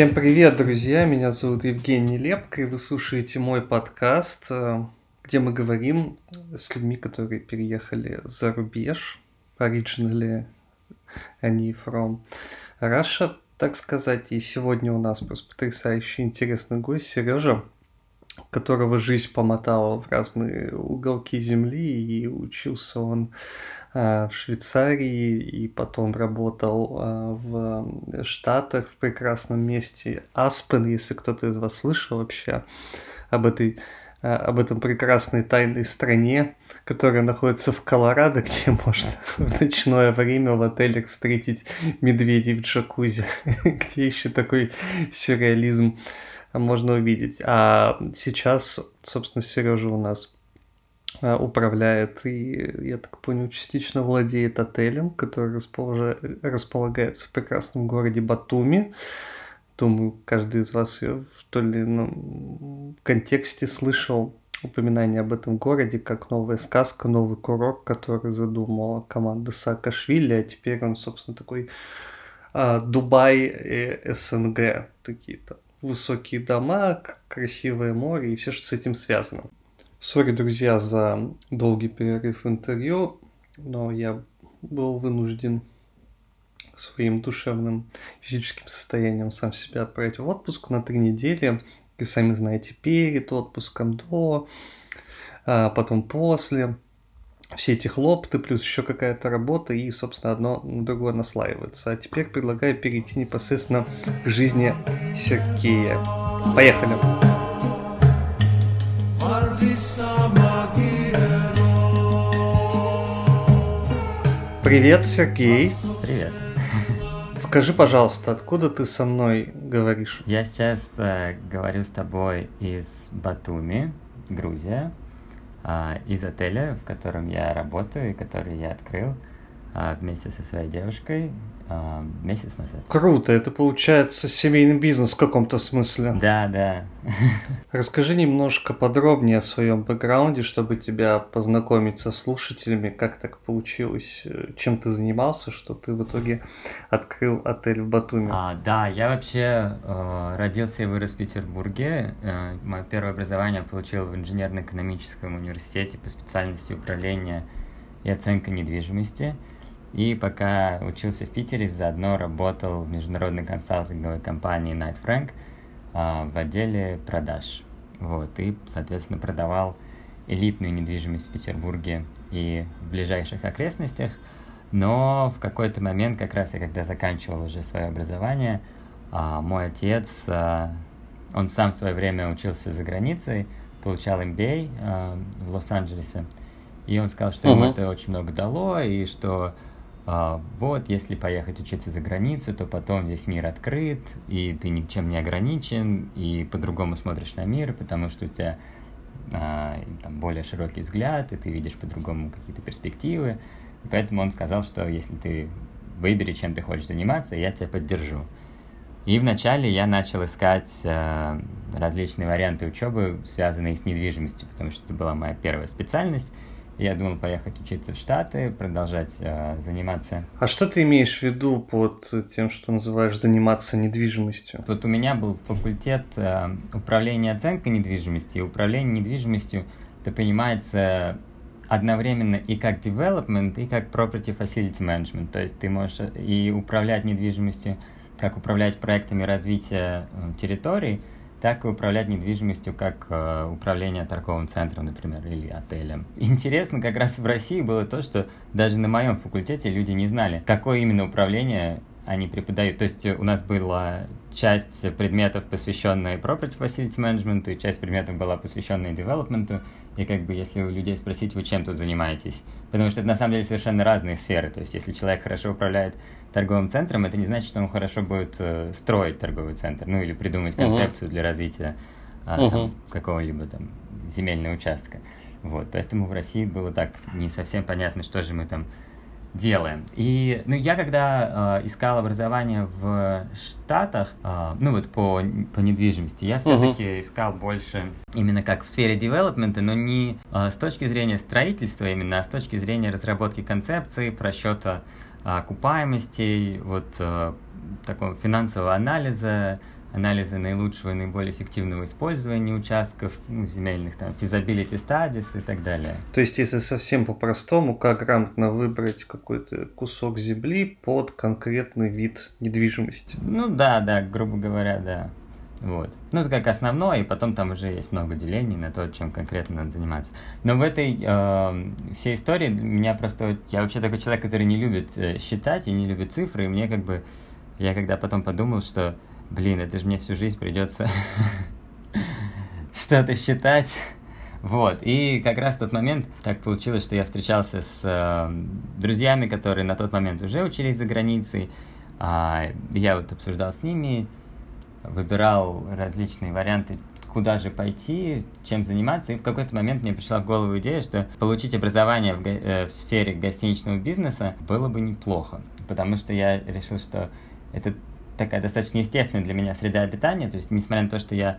Всем привет, друзья! Меня зовут Евгений Лепко, и вы слушаете мой подкаст, э, где мы говорим с людьми, которые переехали за рубеж. Originally они from Russia, так сказать. И сегодня у нас просто потрясающий интересный гость Сережа, которого жизнь помотала в разные уголки земли, и учился он в Швейцарии, и потом работал э, в Штатах, в прекрасном месте Аспен, если кто-то из вас слышал вообще об этой э, об этом прекрасной тайной стране, которая находится в Колорадо, где можно в ночное время в отелях встретить медведей в джакузи, где еще такой сюрреализм можно увидеть. А сейчас, собственно, Сережа у нас управляет и, я так понял, частично владеет отелем, который располагается в прекрасном городе Батуми. Думаю, каждый из вас в том или ином контексте слышал упоминание об этом городе как новая сказка, новый курорт, который задумала команда Саакашвили, а теперь он, собственно, такой а, Дубай СНГ, такие-то высокие дома, красивое море и все, что с этим связано. Sorry, друзья, за долгий перерыв в интервью, но я был вынужден своим душевным физическим состоянием сам себя отправить в отпуск на три недели. Вы сами знаете, перед отпуском, до, а потом после все эти хлопты, плюс еще какая-то работа, и, собственно, одно на другое наслаивается. А теперь предлагаю перейти непосредственно к жизни Сергея. Поехали! Привет, Сергей. Привет. Скажи, пожалуйста, откуда ты со мной говоришь? Я сейчас э, говорю с тобой из Батуми, Грузия. А, из отеля, в котором я работаю и который я открыл а, вместе со своей девушкой а, месяц назад. Круто, это получается семейный бизнес в каком-то смысле. Да, да. Расскажи немножко подробнее о своем бэкграунде, чтобы тебя познакомить со слушателями, как так получилось, чем ты занимался, что ты в итоге открыл отель в Батуми. А, да, я вообще э, родился и вырос в Петербурге. Э, мое первое образование получил в инженерно-экономическом университете по специальности управления и оценка недвижимости. И пока учился в Питере, заодно работал в международной консалтинговой компании Knight Frank а, в отделе продаж. Вот, и, соответственно, продавал элитную недвижимость в Петербурге и в ближайших окрестностях. Но в какой-то момент, как раз я когда заканчивал уже свое образование, а, мой отец, а, он сам в свое время учился за границей, получал MBA в Лос-Анджелесе, и он сказал, что uh-huh. ему это очень много дало, и что вот, если поехать учиться за границу, то потом весь мир открыт, и ты ничем не ограничен, и по-другому смотришь на мир, потому что у тебя а, там более широкий взгляд, и ты видишь по-другому какие-то перспективы. И поэтому он сказал, что если ты выбери, чем ты хочешь заниматься, я тебя поддержу. И вначале я начал искать э, различные варианты учебы, связанные с недвижимостью, потому что это была моя первая специальность. Я думал поехать учиться в Штаты, продолжать э, заниматься. А что ты имеешь в виду под тем, что называешь заниматься недвижимостью? Вот у меня был факультет э, управления оценкой недвижимости, и управление недвижимостью, это понимается одновременно и как development, и как property facility management. То есть ты можешь и управлять недвижимостью, как управлять проектами развития э, территорий, так и управлять недвижимостью, как э, управление торговым центром, например, или отелем. Интересно как раз в России было то, что даже на моем факультете люди не знали, какое именно управление они преподают. То есть у нас была часть предметов, посвященная property facility management, и часть предметов была посвященная development. И как бы если у людей спросить, вы чем тут занимаетесь? Потому что это на самом деле совершенно разные сферы. То есть если человек хорошо управляет торговым центром, это не значит, что он хорошо будет э, строить торговый центр, ну или придумать концепцию uh-huh. для развития а, uh-huh. там, какого-либо там земельного участка. Вот, поэтому в России было так не совсем понятно, что же мы там делаем. И, ну, я когда э, искал образование в Штатах, э, ну, вот по, по недвижимости, я все-таки uh-huh. искал больше именно как в сфере девелопмента, но не э, с точки зрения строительства именно, а с точки зрения разработки концепции, просчета окупаемости, вот такого финансового анализа, анализа наилучшего и наиболее эффективного использования участков ну, земельных, там, feasibility studies и так далее. То есть, если совсем по-простому, как грамотно выбрать какой-то кусок земли под конкретный вид недвижимости? Ну да, да, грубо говоря, да. Вот. Ну, это как основное, и потом там уже есть много делений на то, чем конкретно надо заниматься. Но в этой э, всей истории меня просто... Я вообще такой человек, который не любит э, считать и не любит цифры, и мне как бы... Я когда потом подумал, что блин, это же мне всю жизнь придется что-то считать. Вот, и как раз в тот момент так получилось, что я встречался с э, друзьями, которые на тот момент уже учились за границей. А, я вот обсуждал с ними, выбирал различные варианты, куда же пойти, чем заниматься. И в какой-то момент мне пришла в голову идея, что получить образование в, э, в сфере гостиничного бизнеса было бы неплохо. Потому что я решил, что это такая достаточно естественная для меня среда обитания, то есть несмотря на то, что я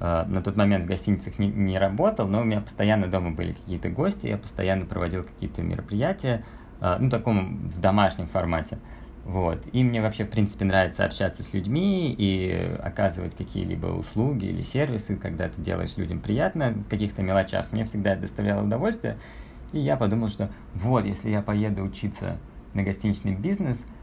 э, на тот момент в гостиницах не, не работал, но у меня постоянно дома были какие-то гости, я постоянно проводил какие-то мероприятия, э, ну, таком в домашнем формате. Вот. И мне вообще, в принципе, нравится общаться с людьми и оказывать какие-либо услуги или сервисы, когда ты делаешь людям приятно в каких-то мелочах. Мне всегда это доставляло удовольствие. И я подумал, что вот, если я поеду учиться на гостиничный бизнес –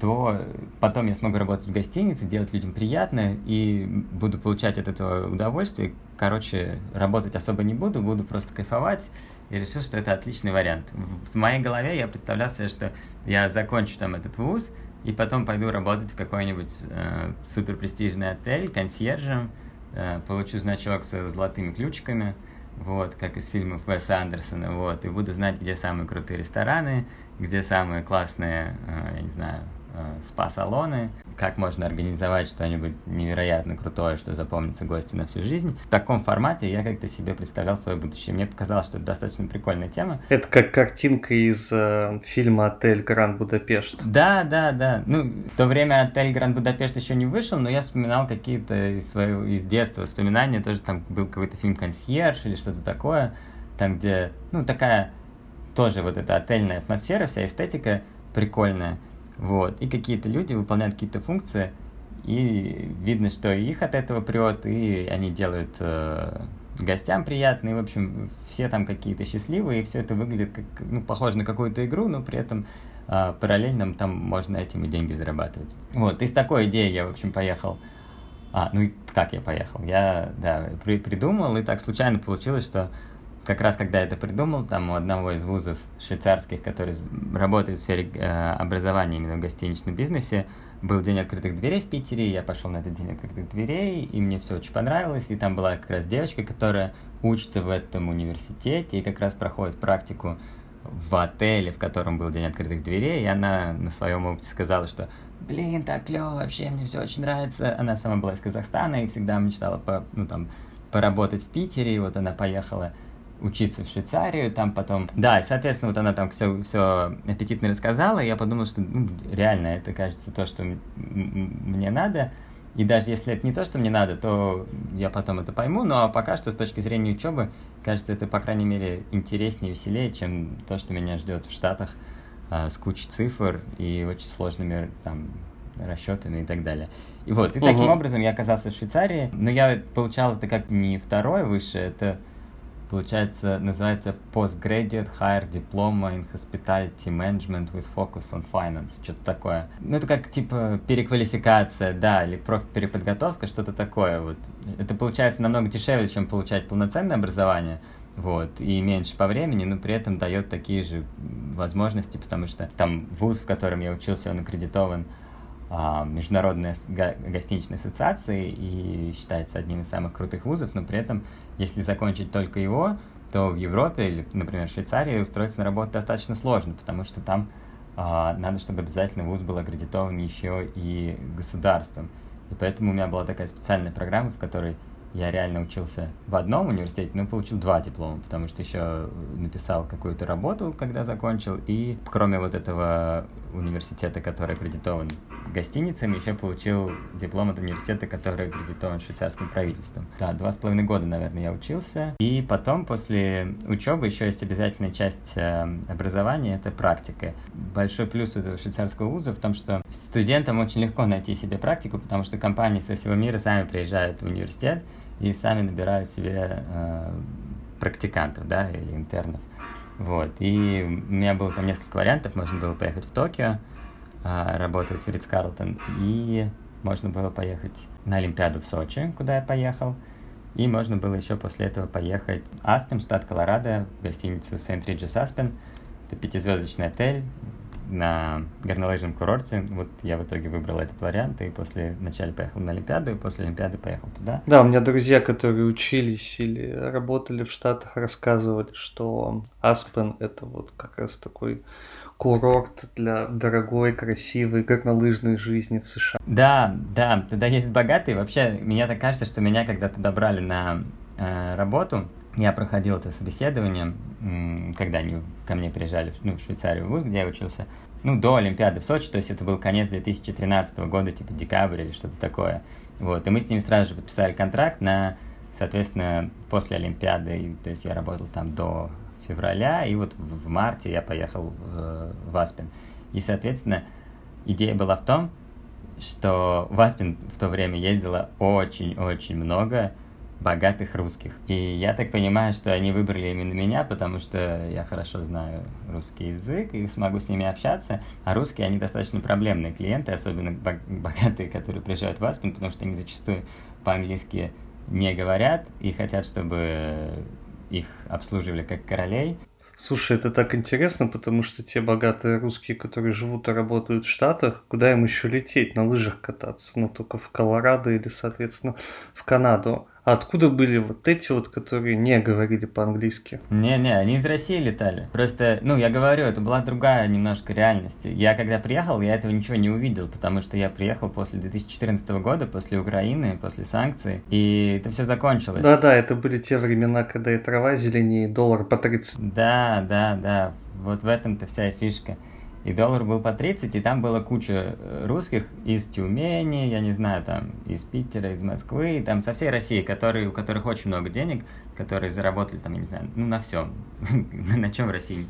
то потом я смогу работать в гостинице, делать людям приятно и буду получать от этого удовольствие. Короче, работать особо не буду, буду просто кайфовать. И решил, что это отличный вариант. В моей голове я представлял себе, что я закончу там этот вуз, и потом пойду работать в какой-нибудь э, супер престижный отель консьержем, э, получу значок со золотыми ключиками, вот, как из фильмов Уэса Андерсона, вот, и буду знать, где самые крутые рестораны, где самые классные, э, я не знаю, спа-салоны, как можно организовать что-нибудь невероятно крутое, что запомнится гостю на всю жизнь. В таком формате я как-то себе представлял свое будущее. Мне показалось, что это достаточно прикольная тема. Это как картинка из э, фильма «Отель Гранд Будапешт». Да, да, да. Ну, в то время «Отель Гранд Будапешт» еще не вышел, но я вспоминал какие-то из своего, из детства воспоминания. Тоже там был какой-то фильм «Консьерж» или что-то такое, там, где, ну, такая тоже вот эта отельная атмосфера, вся эстетика прикольная. Вот. И какие-то люди выполняют какие-то функции, и видно, что их от этого прет, и они делают э, гостям приятно, и, в общем, все там какие-то счастливые, и все это выглядит как, ну, похоже на какую-то игру, но при этом э, параллельно там можно этим и деньги зарабатывать. Вот, и с такой идеей я, в общем, поехал. А, ну как я поехал? Я, да, при, придумал, и так случайно получилось, что как раз когда я это придумал, там у одного из вузов швейцарских, который работает в сфере э, образования именно в гостиничном бизнесе, был день открытых дверей в Питере, я пошел на этот день открытых дверей, и мне все очень понравилось, и там была как раз девочка, которая учится в этом университете и как раз проходит практику в отеле, в котором был день открытых дверей, и она на своем опыте сказала, что блин, так клево, вообще мне все очень нравится. Она сама была из Казахстана и всегда мечтала по, ну, там, поработать в Питере, и вот она поехала учиться в Швейцарию, там потом... Да, и, соответственно, вот она там все, все аппетитно рассказала, и я подумал, что ну, реально это, кажется, то, что мне надо. И даже если это не то, что мне надо, то я потом это пойму. Но а пока что с точки зрения учебы, кажется, это, по крайней мере, интереснее, веселее, чем то, что меня ждет в Штатах а, с кучей цифр и очень сложными там расчетами и так далее. И вот, и uh-huh. таким образом я оказался в Швейцарии, но я получал это как не второе высшее, это Получается, называется Postgraduate Higher Diploma in Hospitality Management with Focus on Finance, что-то такое. Ну, это как, типа, переквалификация, да, или профпереподготовка, что-то такое, вот. Это получается намного дешевле, чем получать полноценное образование, вот, и меньше по времени, но при этом дает такие же возможности, потому что там вуз, в котором я учился, он аккредитован а, Международной гостиничной ассоциации и считается одним из самых крутых вузов, но при этом, если закончить только его, то в Европе или, например, в Швейцарии устроиться на работу достаточно сложно, потому что там а, надо, чтобы обязательно вуз был аккредитован еще и государством. И поэтому у меня была такая специальная программа, в которой я реально учился в одном университете, но получил два диплома, потому что еще написал какую-то работу, когда закончил, и кроме вот этого университета, который аккредитован гостиницами, еще получил диплом от университета, который аккредитован швейцарским правительством. Да, два с половиной года, наверное, я учился. И потом, после учебы, еще есть обязательная часть э, образования, это практика. Большой плюс этого швейцарского вуза в том, что студентам очень легко найти себе практику, потому что компании со всего мира сами приезжают в университет и сами набирают себе э, практикантов, да, или интернов. Вот. И у меня было там несколько вариантов. Можно было поехать в Токио, а, работать в Ридс Карлтон, и можно было поехать на Олимпиаду в Сочи, куда я поехал. И можно было еще после этого поехать в Аспен, штат Колорадо, в гостиницу Сент Риджес Аспен. Это пятизвездочный отель на горнолыжном курорте. Вот я в итоге выбрал этот вариант, и после вначале поехал на Олимпиаду, и после Олимпиады поехал туда. Да, у меня друзья, которые учились или работали в Штатах, рассказывали, что Аспен — это вот как раз такой курорт для дорогой, красивой горнолыжной жизни в США. Да, да, туда есть богатые. Вообще, мне так кажется, что меня когда-то добрали на э, работу, я проходил это собеседование, когда они ко мне приезжали ну, в Швейцарию, в ВУЗ, где я учился, ну, до Олимпиады в Сочи, то есть это был конец 2013 года, типа декабрь или что-то такое. Вот, и мы с ними сразу же подписали контракт на, соответственно, после Олимпиады, то есть я работал там до февраля, и вот в, в марте я поехал в, в Аспен. И, соответственно, идея была в том, что в Аспен в то время ездило очень-очень много богатых русских. И я так понимаю, что они выбрали именно меня, потому что я хорошо знаю русский язык и смогу с ними общаться. А русские, они достаточно проблемные клиенты, особенно богатые, которые приезжают в Аспен, потому что они зачастую по-английски не говорят и хотят, чтобы их обслуживали как королей. Слушай, это так интересно, потому что те богатые русские, которые живут и работают в Штатах, куда им еще лететь, на лыжах кататься? Ну, только в Колорадо или, соответственно, в Канаду. А откуда были вот эти вот, которые не говорили по-английски? Не-не, они из России летали. Просто, ну, я говорю, это была другая немножко реальность. Я когда приехал, я этого ничего не увидел, потому что я приехал после 2014 года, после Украины, после санкций, и это все закончилось. Да-да, это были те времена, когда и трава зеленее, и доллар по 30. Да, да, да, вот в этом-то вся фишка и доллар был по 30, и там была куча э, русских из Тюмени, я не знаю, там, из Питера, из Москвы, там со всей России, которые, у которых очень много денег, которые заработали там, я не знаю, ну, на всем, на чем в России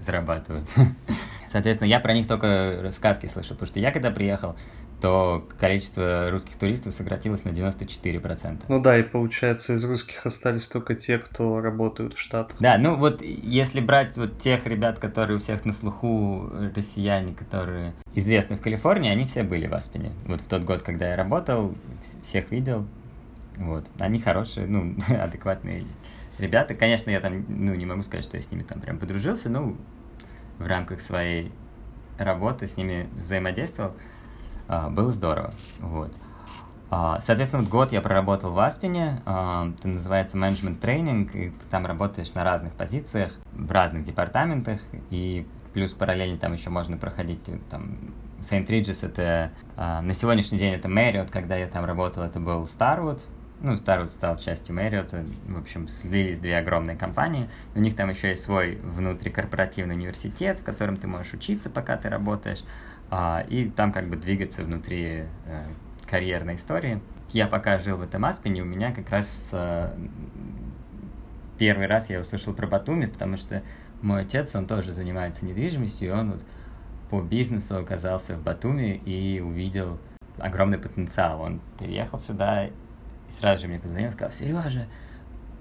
зарабатывают. Соответственно, я про них только сказки слышал, потому что я когда приехал, то количество русских туристов сократилось на 94%. Ну да, и получается, из русских остались только те, кто работают в Штатах. Да, ну вот если брать вот тех ребят, которые у всех на слуху, россияне, которые известны в Калифорнии, они все были в Аспене. Вот в тот год, когда я работал, всех видел. Вот. Они хорошие, ну, адекватные ребята. Конечно, я там, ну, не могу сказать, что я с ними там прям подружился, но в рамках своей работы с ними взаимодействовал. А, было здорово. Вот. А, соответственно, год я проработал в Аспене, а, это называется менеджмент тренинг, и ты там работаешь на разных позициях, в разных департаментах, и плюс параллельно там еще можно проходить э, там Saint Regis это на сегодняшний день это Marriott, когда я там работал, это был Starwood, ну, Starwood стал частью Marriott, в общем, слились две огромные компании. У них там еще есть свой внутрикорпоративный университет, в котором ты можешь учиться, пока ты работаешь и там как бы двигаться внутри э, карьерной истории. Я пока жил в этом Аспене, у меня как раз э, первый раз я услышал про Батуми, потому что мой отец, он тоже занимается недвижимостью, и он вот по бизнесу оказался в Батуми и увидел огромный потенциал. Он переехал сюда и сразу же мне позвонил и сказал, Сережа,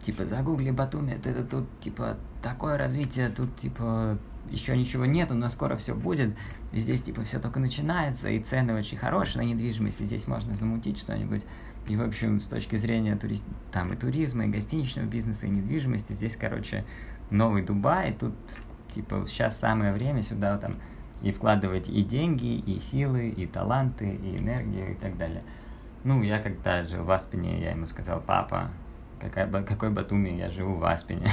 типа, загугли Батуми, это, это тут, типа, такое развитие, тут, типа, еще ничего нет, но скоро все будет. Здесь, типа, все только начинается, и цены очень хорошие на недвижимость, и здесь можно замутить что-нибудь. И, в общем, с точки зрения тури... там и туризма, и гостиничного бизнеса, и недвижимости, здесь, короче, новый Дубай, тут, типа, сейчас самое время сюда там и вкладывать и деньги, и силы, и таланты, и энергию, и так далее. Ну, я когда жил в Аспене, я ему сказал, папа, какая, какой Батуми, я живу в Аспене.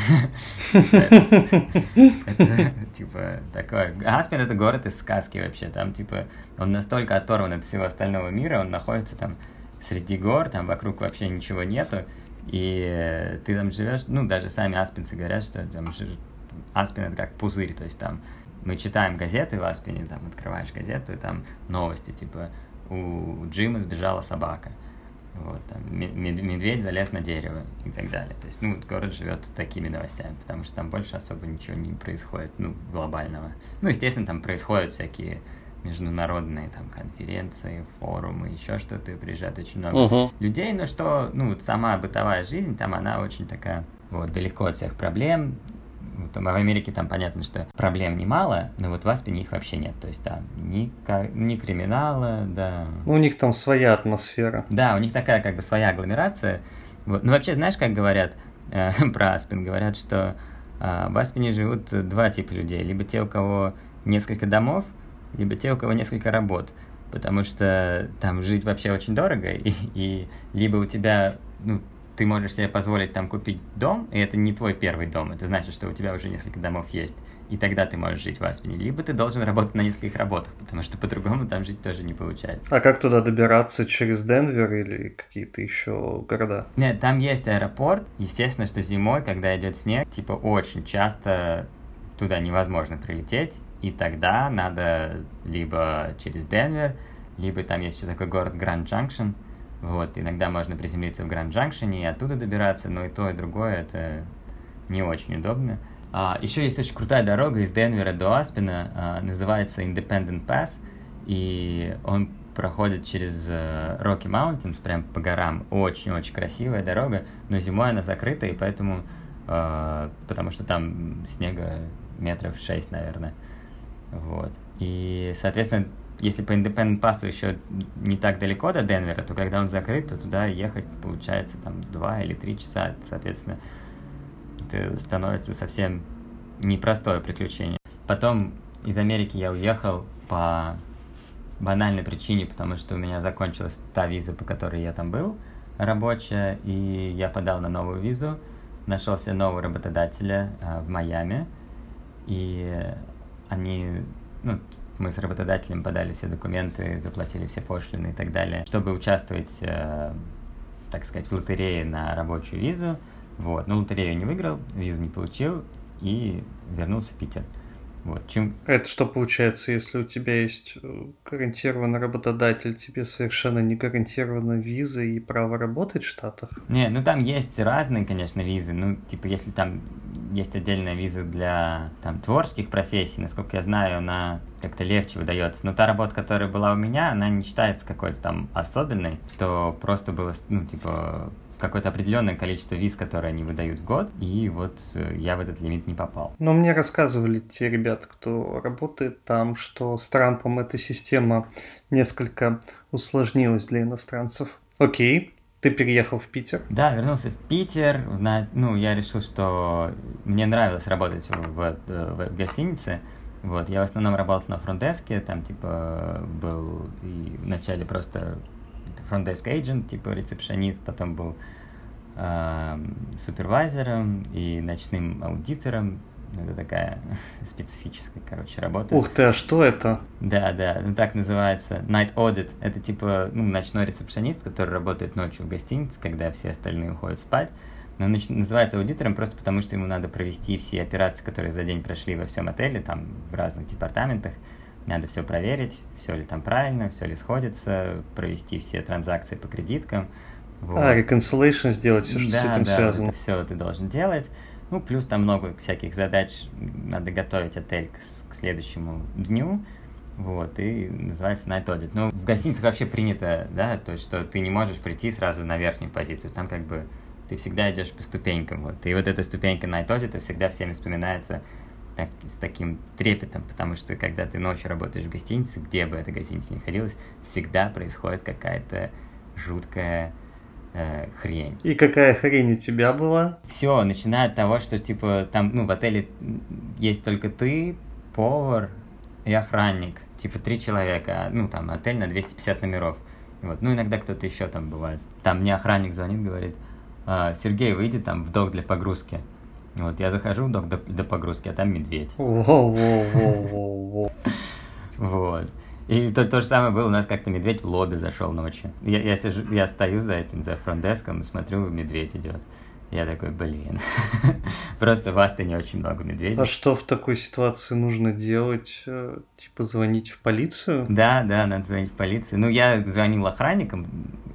Типа, такое... Аспен это город из сказки вообще, там, типа, он настолько оторван от всего остального мира, он находится там среди гор, там вокруг вообще ничего нету, и ты там живешь, ну, даже сами аспинцы говорят, что там Аспин это как пузырь, то есть там мы читаем газеты в Аспине, там открываешь газету, и там новости, типа у Джима сбежала собака, вот, там, медведь залез на дерево и так далее. То есть, ну, вот город живет такими новостями, потому что там больше особо ничего не происходит, ну, глобального. Ну, естественно, там происходят всякие международные там конференции, форумы, еще что-то, и приезжает очень много uh-huh. людей, но что, ну, вот сама бытовая жизнь, там она очень такая, вот, далеко от всех проблем, вот, в Америке там понятно, что проблем немало, но вот в Аспене их вообще нет. То есть там ни, ни криминала, да. Ну, у них там своя атмосфера. Да, у них такая как бы своя агломерация. Вот. Ну, вообще, знаешь, как говорят э, про Аспен? Говорят, что э, в Аспене живут два типа людей. Либо те, у кого несколько домов, либо те, у кого несколько работ. Потому что там жить вообще очень дорого, и, и либо у тебя ну, ты можешь себе позволить там купить дом, и это не твой первый дом, это значит, что у тебя уже несколько домов есть, и тогда ты можешь жить в Аспене. Либо ты должен работать на нескольких работах, потому что по-другому там жить тоже не получается. А как туда добираться? Через Денвер или какие-то еще города? Нет, там есть аэропорт. Естественно, что зимой, когда идет снег, типа очень часто туда невозможно прилететь, и тогда надо либо через Денвер, либо там есть еще такой город Гранд Джанкшн, вот, иногда можно приземлиться в Гранд Джанкшене и оттуда добираться, но и то, и другое это не очень удобно. А, еще есть очень крутая дорога из Денвера до Аспина, а, называется Independent Pass, и он проходит через uh, Rocky Mountains, прям по горам. Очень-очень красивая дорога, но зимой она закрыта, и поэтому, uh, потому что там снега метров 6, наверное. Вот. И, соответственно, если по Independent Pass еще не так далеко до Денвера, то когда он закрыт, то туда ехать получается там 2 или 3 часа, соответственно, это становится совсем непростое приключение. Потом из Америки я уехал по банальной причине, потому что у меня закончилась та виза, по которой я там был, рабочая, и я подал на новую визу, нашел себе нового работодателя э, в Майами, и они, ну, мы с работодателем подали все документы, заплатили все пошлины и так далее, чтобы участвовать, э, так сказать, в лотерее на рабочую визу. Вот. Но лотерею не выиграл, визу не получил и вернулся в Питер. Вот, чем... Это что получается, если у тебя есть э, гарантированный работодатель, тебе совершенно не гарантирована виза и право работать в Штатах? Не, ну там есть разные, конечно, визы. Ну, типа, если там есть отдельная виза для там творческих профессий, насколько я знаю, она как-то легче выдается. Но та работа, которая была у меня, она не считается какой-то там особенной, что просто было, ну, типа, какое-то определенное количество виз, которые они выдают в год, и вот э, я в этот лимит не попал. Но мне рассказывали те ребята, кто работает там, что с Трампом эта система несколько усложнилась для иностранцев. Окей, ты переехал в Питер? Да, вернулся в Питер. На, ну, я решил, что мне нравилось работать в, в, в гостинице. Вот, я в основном работал на фронтдеске, там, типа, был и вначале просто front-desk agent, типа рецепшонист, потом был э, супервайзером и ночным аудитором. Ну, это такая специфическая, короче, работа. Ух ты, а что это? Да, да, ну так называется. Night audit. Это типа, ну, ночной рецепшонист, который работает ночью в гостинице, когда все остальные уходят спать. Но он называется аудитором просто потому, что ему надо провести все операции, которые за день прошли во всем отеле, там в разных департаментах. Надо все проверить, все ли там правильно, все ли сходится, провести все транзакции по кредиткам. Вот. А, reconciliation сделать, все, что да, с этим да, связано. Это все ты должен делать. Ну, плюс там много всяких задач. Надо готовить отель к, к следующему дню. Вот, и называется Night Audit. Ну, в гостиницах вообще принято, да, то есть, что ты не можешь прийти сразу на верхнюю позицию. Там как бы ты всегда идешь по ступенькам. Вот. И вот эта ступенька Night Audit всегда всеми вспоминается так, с таким трепетом, потому что когда ты ночью работаешь в гостинице, где бы эта гостиница ни находилась, всегда происходит какая-то жуткая э, хрень. И какая хрень у тебя была? Все, начиная от того, что типа там, ну, в отеле есть только ты, повар и охранник. Типа три человека, а, ну, там, отель на 250 номеров. Вот. Ну, иногда кто-то еще там бывает. Там мне охранник звонит, говорит, «А, Сергей, выйди там в док для погрузки. Вот, я захожу в док до, до погрузки, а там медведь. Вот. И то, то же самое было, у нас как-то медведь в лобби зашел ночью. Я, я, сижу, я стою за этим, за фронтдеском, смотрю, медведь идет. Я такой, блин. Просто в Аспене очень много медведей. А что в такой ситуации нужно делать? Э, типа звонить в полицию? Да, да, надо звонить в полицию. Ну, я звонил охранникам,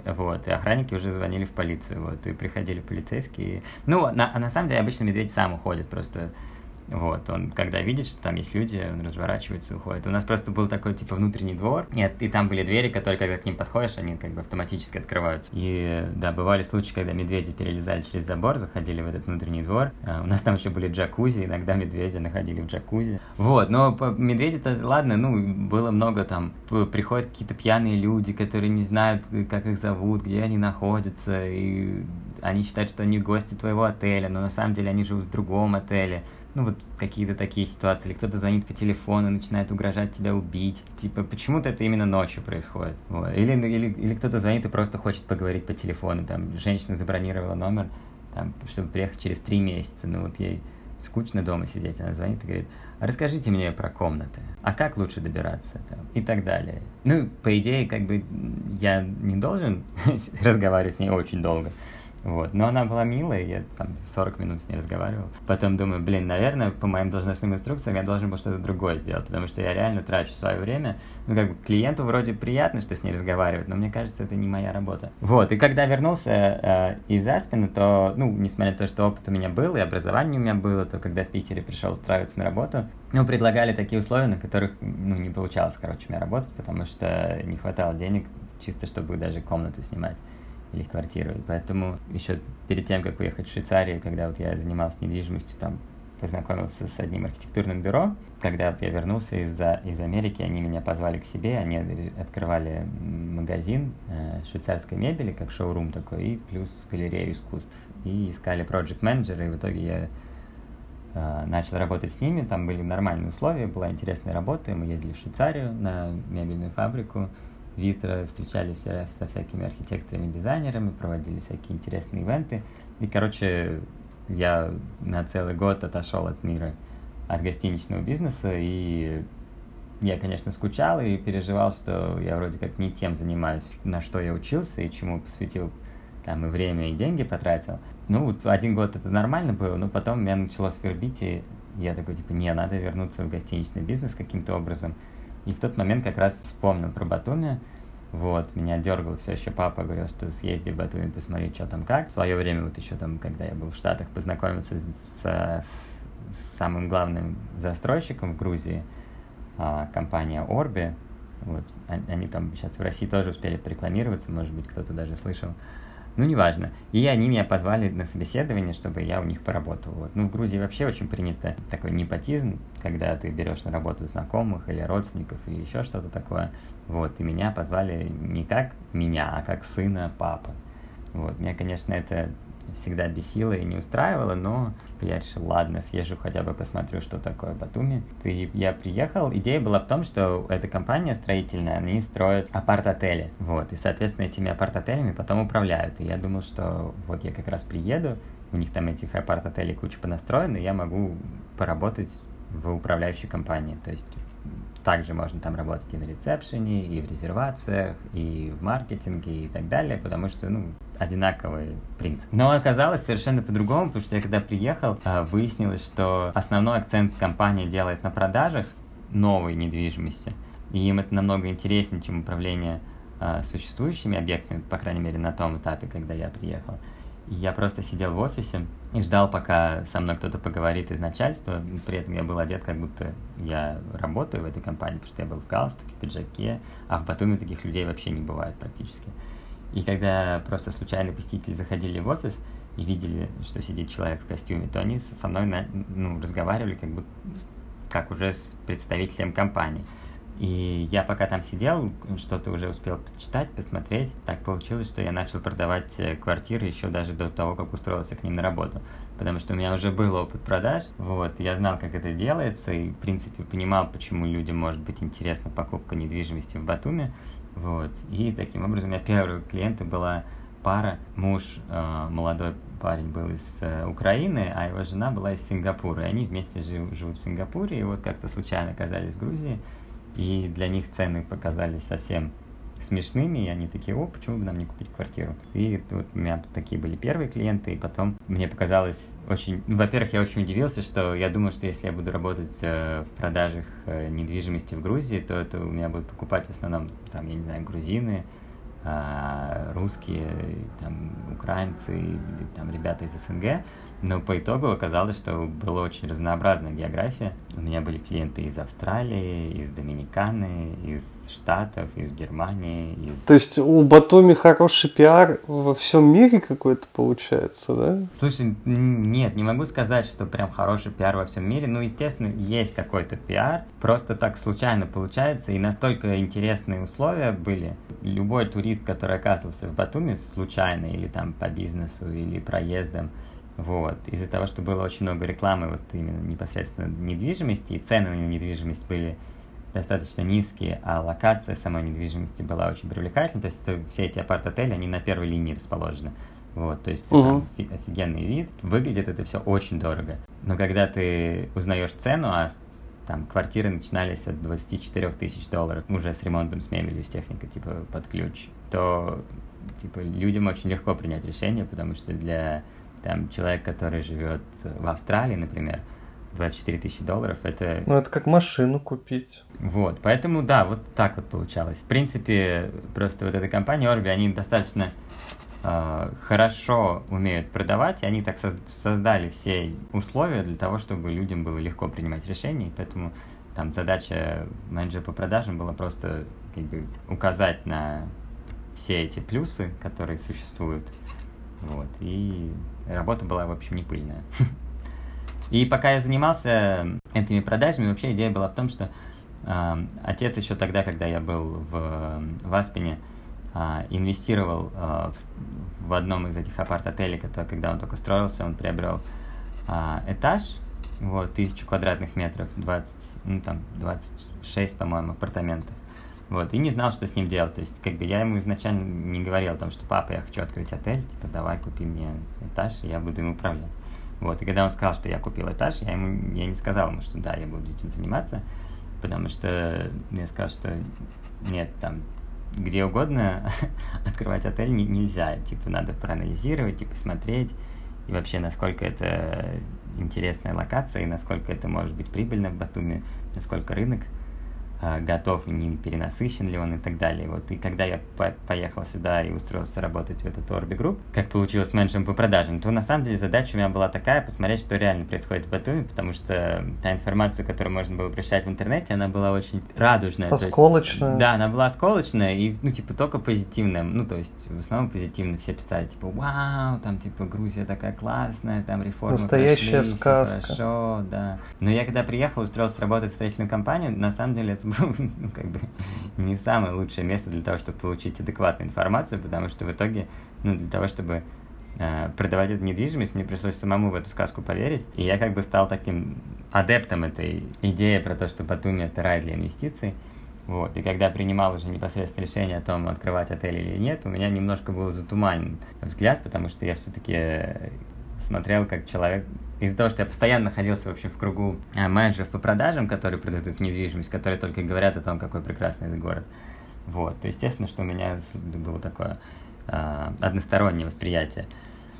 вот, и охранники уже звонили в полицию, вот, и приходили полицейские. Ну, на, а на самом деле обычно медведь сам уходит, просто вот, он, когда видит, что там есть люди, он разворачивается и уходит. У нас просто был такой, типа, внутренний двор, нет, и там были двери, которые, когда к ним подходишь, они как бы автоматически открываются. И, да, бывали случаи, когда медведи перелезали через забор, заходили в этот внутренний двор. А у нас там еще были джакузи, иногда медведи находили в джакузи. Вот, но медведи-то, ладно, ну, было много там, приходят какие-то пьяные люди, которые не знают, как их зовут, где они находятся, и они считают, что они гости твоего отеля, но на самом деле они живут в другом отеле ну вот какие-то такие ситуации, или кто-то звонит по телефону, начинает угрожать тебя убить, типа почему-то это именно ночью происходит, вот. или, или, или кто-то звонит и просто хочет поговорить по телефону, там женщина забронировала номер, там, чтобы приехать через три месяца, ну вот ей скучно дома сидеть, она звонит и говорит, а расскажите мне про комнаты, а как лучше добираться там, и так далее. Ну, по идее, как бы я не должен разговаривать с ней очень долго, вот. Но она была милая, я там 40 минут с ней разговаривал. Потом думаю, блин, наверное, по моим должностным инструкциям я должен был что-то другое сделать, потому что я реально трачу свое время. Ну, как бы клиенту вроде приятно, что с ней разговаривать, но мне кажется, это не моя работа. Вот, и когда вернулся э, из Аспина, то, ну, несмотря на то, что опыт у меня был, и образование у меня было, то когда в Питере пришел устраиваться на работу, ну, предлагали такие условия, на которых, ну, не получалось, короче, у меня работать, потому что не хватало денег чисто, чтобы даже комнату снимать или квартиру. И поэтому еще перед тем, как уехать в Швейцарию, когда вот я занимался недвижимостью, там познакомился с одним архитектурным бюро. Когда я вернулся из, из Америки, они меня позвали к себе, они открывали магазин э, швейцарской мебели, как шоурум такой, и плюс галерею искусств. И искали проект менеджера и в итоге я э, начал работать с ними, там были нормальные условия, была интересная работа, мы ездили в Швейцарию на мебельную фабрику, Витра, встречались со всякими архитекторами, дизайнерами, проводили всякие интересные ивенты. И, короче, я на целый год отошел от мира, от гостиничного бизнеса, и я, конечно, скучал и переживал, что я вроде как не тем занимаюсь, на что я учился и чему посвятил там и время, и деньги потратил. Ну, вот один год это нормально было, но потом меня начало свербить, и я такой, типа, не, надо вернуться в гостиничный бизнес каким-то образом. И в тот момент как раз вспомнил про Батуми. Вот, меня дергал все еще папа, говорил, что съезди в Батуми, посмотри, что там как. В свое время, вот еще там, когда я был в Штатах, познакомился с, с, с самым главным застройщиком в Грузии, а, компания Orbi. Вот, они там сейчас в России тоже успели порекламироваться, может быть, кто-то даже слышал. Ну, неважно. И они меня позвали на собеседование, чтобы я у них поработал. Вот. Ну, в Грузии вообще очень принято такой непотизм, когда ты берешь на работу знакомых или родственников или еще что-то такое. Вот, и меня позвали не как меня, а как сына папы. Вот, меня, конечно, это всегда бесило и не устраивало, но я решил, ладно, съезжу хотя бы посмотрю, что такое Батуми. И я приехал, идея была в том, что эта компания строительная, они строят апарт-отели, вот, и, соответственно, этими апарт-отелями потом управляют, и я думал, что вот я как раз приеду, у них там этих апарт-отелей куча понастроена, и я могу поработать в управляющей компании, то есть также можно там работать и на ресепшене, и в резервациях, и в маркетинге, и так далее, потому что, ну, одинаковый принцип. Но оказалось совершенно по-другому, потому что я когда приехал, а, выяснилось, что основной акцент компания делает на продажах новой недвижимости, и им это намного интереснее, чем управление а, существующими объектами, по крайней мере, на том этапе, когда я приехал. Я просто сидел в офисе и ждал, пока со мной кто-то поговорит из начальства. При этом я был одет, как будто я работаю в этой компании, потому что я был в галстуке, в пиджаке, а в Батуми таких людей вообще не бывает практически. И когда просто случайные посетители заходили в офис и видели, что сидит человек в костюме, то они со мной ну, разговаривали как будто как уже с представителем компании. И я пока там сидел, что-то уже успел почитать, посмотреть. Так получилось, что я начал продавать э, квартиры еще даже до того, как устроился к ним на работу. Потому что у меня уже был опыт продаж, вот, я знал, как это делается, и, в принципе, понимал, почему людям может быть интересна покупка недвижимости в Батуме, вот. И таким образом у меня первые клиенты была пара, муж, э, молодой парень был из э, Украины, а его жена была из Сингапура. И они вместе жив, живут в Сингапуре, и вот как-то случайно оказались в Грузии, и для них цены показались совсем смешными, и они такие, о, почему бы нам не купить квартиру? И вот у меня такие были первые клиенты, и потом мне показалось очень... Ну, во-первых, я очень удивился, что я думал, что если я буду работать э, в продажах э, недвижимости в Грузии, то это у меня будут покупать в основном, там, я не знаю, грузины, э, русские, там, украинцы или там ребята из СНГ. Но по итогу оказалось, что была очень разнообразная география. У меня были клиенты из Австралии, из Доминиканы, из Штатов, из Германии. Из... То есть у Батуми хороший пиар во всем мире какой-то получается, да? Слушай, нет, не могу сказать, что прям хороший пиар во всем мире. Ну, естественно, есть какой-то пиар. Просто так случайно получается. И настолько интересные условия были. Любой турист, который оказывался в Батуми случайно или там по бизнесу, или проездом, вот. Из-за того, что было очень много рекламы вот именно непосредственно недвижимости, и цены на недвижимость были достаточно низкие, а локация самой недвижимости была очень привлекательной. То есть это, все эти апарт-отели, они на первой линии расположены. Вот, то есть угу. там офигенный вид. Выглядит это все очень дорого. Но когда ты узнаешь цену, а там квартиры начинались от 24 тысяч долларов, уже с ремонтом, с мебелью, с техникой, типа, под ключ, то, типа, людям очень легко принять решение, потому что для там человек, который живет в Австралии, например, 24 тысячи долларов, это... Ну, это как машину купить. Вот, поэтому, да, вот так вот получалось. В принципе, просто вот эта компания Orbi, они достаточно э, хорошо умеют продавать, и они так создали все условия для того, чтобы людям было легко принимать решения, поэтому там задача менеджера по продажам была просто как бы указать на все эти плюсы, которые существуют, вот, и Работа была, в общем, не пыльная. И пока я занимался этими продажами, вообще идея была в том, что э, отец еще тогда, когда я был в, в Аспене, э, инвестировал э, в, в одном из этих апарт-отелей, который, когда он только строился, он приобрел э, этаж, вот, тысячу квадратных метров, 20, ну там, 26, по-моему, апартаментов. Вот, и не знал, что с ним делать. То есть, как бы я ему изначально не говорил о том, что папа, я хочу открыть отель, типа, давай купи мне этаж, и я буду им управлять. Вот, и когда он сказал, что я купил этаж, я ему я не сказал ему, что да, я буду этим заниматься, потому что я сказал, что нет, там, где угодно открывать отель не, нельзя, типа, надо проанализировать, типа, смотреть, и вообще, насколько это интересная локация, и насколько это может быть прибыльно в Батуми, насколько рынок готов, не перенасыщен ли он и так далее. Вот. И когда я по поехал сюда и устроился работать в этот Orbi Group, как получилось менеджером по продажам, то на самом деле задача у меня была такая, посмотреть, что реально происходит в Батуми, потому что та информация, которую можно было прочитать в интернете, она была очень радужная. Осколочная. Есть, да, она была осколочная и, ну, типа, только позитивная. Ну, то есть, в основном позитивно все писали, типа, вау, там, типа, Грузия такая классная, там реформы Настоящая прошли, сказка. хорошо, да. Но я когда приехал, устроился работать в строительную компанию, на самом деле это ну, как бы не самое лучшее место для того, чтобы получить адекватную информацию, потому что в итоге, ну, для того, чтобы э, продавать эту недвижимость, мне пришлось самому в эту сказку поверить, и я как бы стал таким адептом этой идеи про то, что Батуми — это рай для инвестиций, вот. И когда принимал уже непосредственно решение о том, открывать отель или нет, у меня немножко был затуманен взгляд, потому что я все-таки смотрел, как человек из-за того, что я постоянно находился, в общем, в кругу а, менеджеров по продажам, которые продают недвижимость, которые только говорят о том, какой прекрасный этот город. Вот, то естественно, что у меня было такое э, одностороннее восприятие.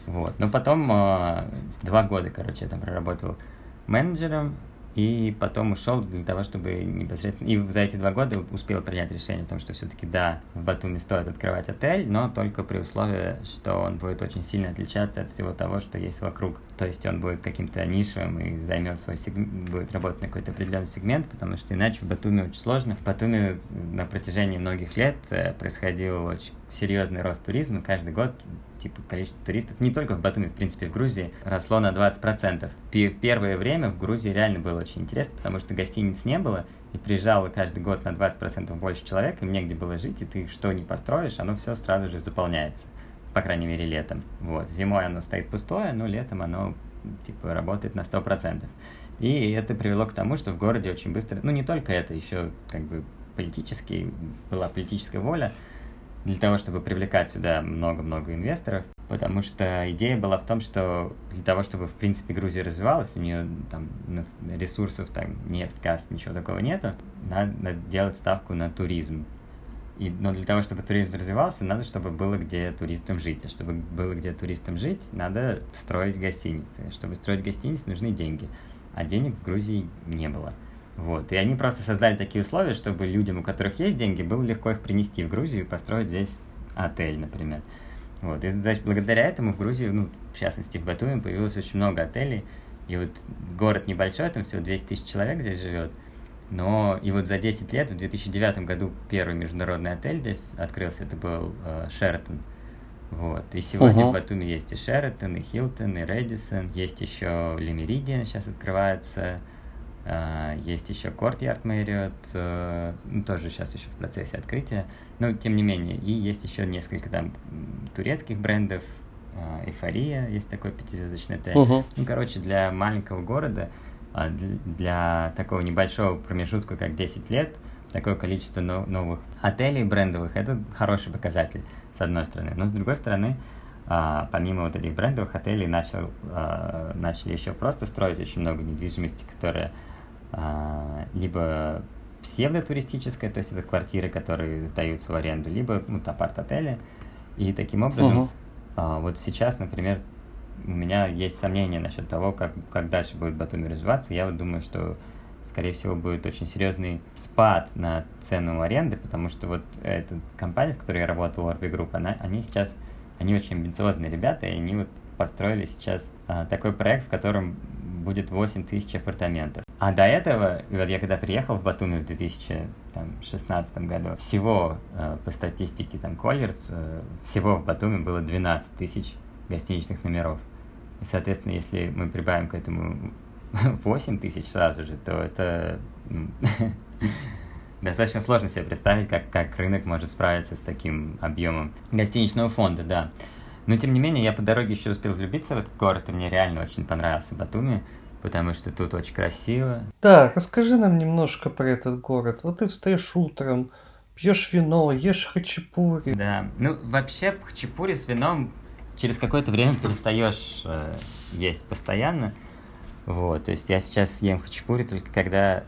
Вот, но потом э, два года, короче, я там проработал менеджером, и потом ушел для того, чтобы непосредственно... И за эти два года успел принять решение о том, что все-таки да, в Батуми стоит открывать отель, но только при условии, что он будет очень сильно отличаться от всего того, что есть вокруг. То есть он будет каким-то нишевым и займет свой сегмент, будет работать на какой-то определенный сегмент, потому что иначе в Батуми очень сложно. В Батуми на протяжении многих лет э, происходил очень серьезный рост туризма. Каждый год типа количество туристов, не только в Батуми, в принципе, в Грузии, росло на 20%. В первое время в Грузии реально было очень интересно, потому что гостиниц не было, и приезжало каждый год на 20% больше человек, им негде было жить, и ты что не построишь, оно все сразу же заполняется. По крайней мере, летом. Вот. Зимой оно стоит пустое, но летом оно типа работает на 100%. И это привело к тому, что в городе очень быстро, ну не только это, еще как бы политически, была политическая воля, для того, чтобы привлекать сюда много-много инвесторов, потому что идея была в том, что для того, чтобы, в принципе, Грузия развивалась, у нее там ресурсов, там, нефть, газ, ничего такого нету, надо делать ставку на туризм. И, но для того, чтобы туризм развивался, надо, чтобы было где туристам жить. А чтобы было где туристам жить, надо строить гостиницы. Чтобы строить гостиницы, нужны деньги. А денег в Грузии не было. Вот. И они просто создали такие условия, чтобы людям, у которых есть деньги, было легко их принести в Грузию и построить здесь отель, например. Вот. И значит, благодаря этому в Грузии, ну, в частности, в Батуми появилось очень много отелей. И вот город небольшой, там всего 200 тысяч человек здесь живет. Но и вот за 10 лет, в 2009 году, первый международный отель здесь открылся, это был э, Шератон. Вот. И сегодня uh-huh. в Батуми есть и Шератон, и Хилтон, и Редисон, есть еще Лемеридиан сейчас открывается, есть еще Courtyard Marriott, uh, ну, тоже сейчас еще в процессе открытия, но тем не менее. И есть еще несколько там турецких брендов, uh, Эйфория, есть такой пятизвездочный отель. Uh-huh. Ну, короче, для маленького города, для такого небольшого промежутка, как 10 лет, такое количество новых отелей брендовых, это хороший показатель, с одной стороны. Но с другой стороны, а, помимо вот этих брендовых отелей начал, а, начали еще просто строить очень много недвижимости, которая а, либо псевдотуристическая, то есть это квартиры, которые сдаются в аренду, либо ну, апарт-отели. И таким образом, uh-huh. а, вот сейчас, например, у меня есть сомнения насчет того, как, как дальше будет Батуми развиваться. Я вот думаю, что, скорее всего, будет очень серьезный спад на цену аренды, потому что вот эта компания, в которой я работал, Orbi Group, она, они сейчас, они очень амбициозные ребята, и они вот построили сейчас а, такой проект, в котором будет 8 тысяч апартаментов. А до этого, вот я когда приехал в Батуми в 2016 году, всего э, по статистике там Colliers, э, всего в Батуми было 12 тысяч гостиничных номеров. И, соответственно, если мы прибавим к этому 8 тысяч сразу же, то это ну, достаточно сложно себе представить, как, как рынок может справиться с таким объемом гостиничного фонда, да. Но, тем не менее, я по дороге еще успел влюбиться в этот город, и мне реально очень понравился Батуми потому что тут очень красиво. Да, расскажи нам немножко про этот город. Вот ты встаешь утром, пьешь вино, ешь хачапури. Да, ну вообще хачапури с вином через какое-то время перестаешь э, есть постоянно. Вот, то есть я сейчас ем хачапури только когда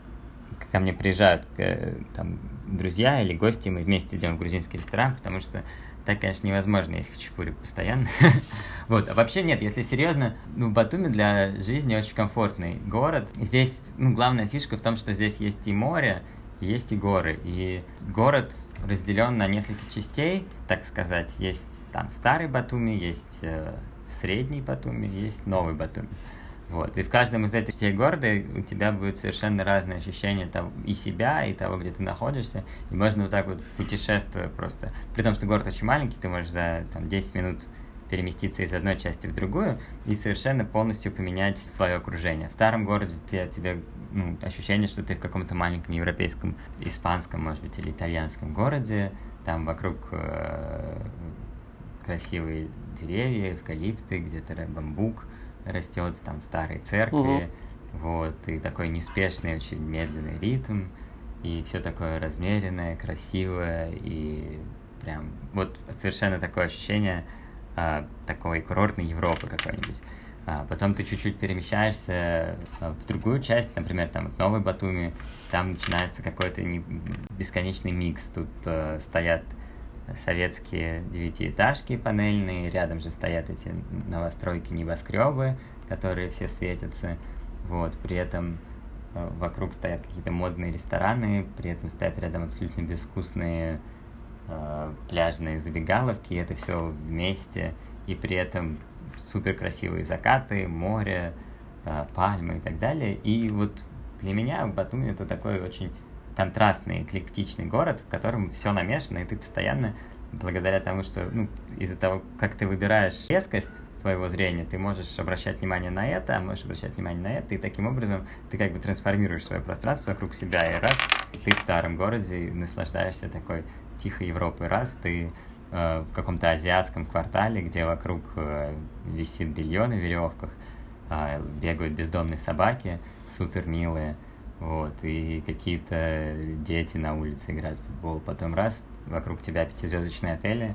ко мне приезжают э, там друзья или гости, мы вместе идем в грузинский ресторан, потому что так, конечно, невозможно есть хачапури постоянно. вот, а вообще нет, если серьезно, ну, Батуми для жизни очень комфортный город. Здесь, ну, главная фишка в том, что здесь есть и море, есть и горы. И город разделен на несколько частей, так сказать. Есть там старый Батуми, есть э, средний Батуми, есть новый Батуми. Вот. И в каждом из этих частей города у тебя будет совершенно разное ощущение того, и себя, и того, где ты находишься. И можно вот так вот путешествуя просто. При том, что город очень маленький, ты можешь за там, 10 минут переместиться из одной части в другую и совершенно полностью поменять свое окружение. В старом городе тебе, тебе ну, ощущение, что ты в каком-то маленьком европейском, испанском, может быть, или итальянском городе, там вокруг э, красивые деревья, эвкалипты, где-то бамбук, растет там старой церкви, угу. вот, и такой неспешный, очень медленный ритм, и все такое размеренное, красивое, и прям вот совершенно такое ощущение а, такой курортной Европы какой-нибудь. А потом ты чуть-чуть перемещаешься а, в другую часть, например, там в Новой Батуми, там начинается какой-то не... бесконечный микс. Тут э, стоят советские девятиэтажки панельные, рядом же стоят эти новостройки небоскребы, которые все светятся, вот, при этом э, вокруг стоят какие-то модные рестораны, при этом стоят рядом абсолютно безвкусные э, пляжные забегаловки, и это все вместе, и при этом супер красивые закаты, море, э, пальмы и так далее. И вот для меня Батуми это такой очень контрастный, эклектичный город, в котором все намешано, и ты постоянно, благодаря тому, что, ну, из-за того, как ты выбираешь резкость твоего зрения, ты можешь обращать внимание на это, а можешь обращать внимание на это, и таким образом ты как бы трансформируешь свое пространство вокруг себя, и раз ты в старом городе наслаждаешься такой тихой Европой, раз ты э, в каком-то азиатском квартале, где вокруг э, висит белье на веревках, э, бегают бездомные собаки, супер милые, вот, и какие-то дети на улице играют в футбол. Потом раз, вокруг тебя пятизвездочные отели,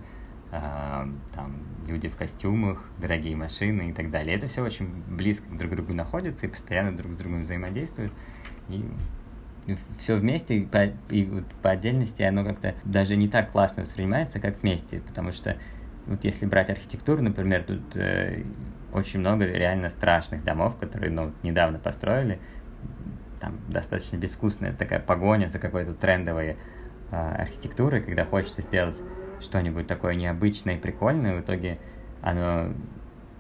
а, там люди в костюмах, дорогие машины и так далее. Это все очень близко друг к другу находится и постоянно друг с другом взаимодействуют. И все вместе и по, и вот по отдельности оно как-то даже не так классно воспринимается, как вместе, потому что вот если брать архитектуру, например, тут э, очень много реально страшных домов, которые ну, недавно построили, там достаточно безвкусная такая погоня за какой-то трендовой э, архитектурой, когда хочется сделать что-нибудь такое необычное и прикольное, в итоге оно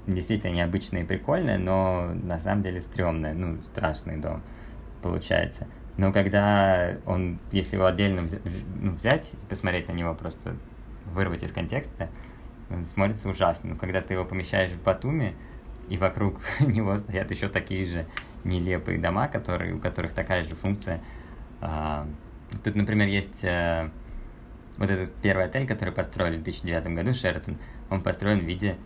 действительно необычное и прикольное, но на самом деле стрёмное, ну, страшный дом получается. Но когда он, если его отдельно ну, взять и посмотреть на него, просто вырвать из контекста, он смотрится ужасно. Но когда ты его помещаешь в Батуми, и вокруг него стоят еще такие же нелепые дома, которые, у которых такая же функция. А, тут, например, есть э, вот этот первый отель, который построили в 2009 году, Шератон, он построен в виде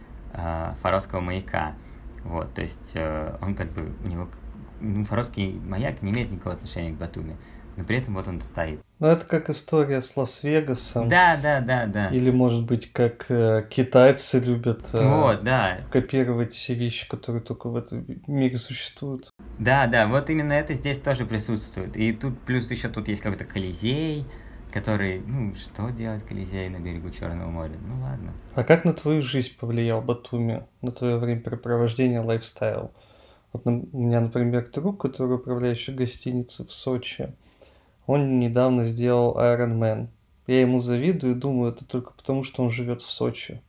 фаровского маяка. Вот, то есть э, он как бы, у него, ну, фаровский маяк не имеет никакого отношения к Батуми, но при этом вот он стоит. Ну, это как история с Лас-Вегасом. Да, да, да, да. Или, может быть, как э, китайцы любят э, вот, да. копировать все вещи, которые только в этом мире существуют. Да, да, вот именно это здесь тоже присутствует. И тут плюс еще тут есть какой-то Колизей, который, ну, что делать Колизей на берегу Черного моря? Ну ладно. А как на твою жизнь повлиял Батуми, на твое времяпрепровождение, лайфстайл? Вот у меня, например, друг, который управляющий гостиницей в Сочи, он недавно сделал Iron Man. Я ему завидую, думаю, это только потому, что он живет в Сочи.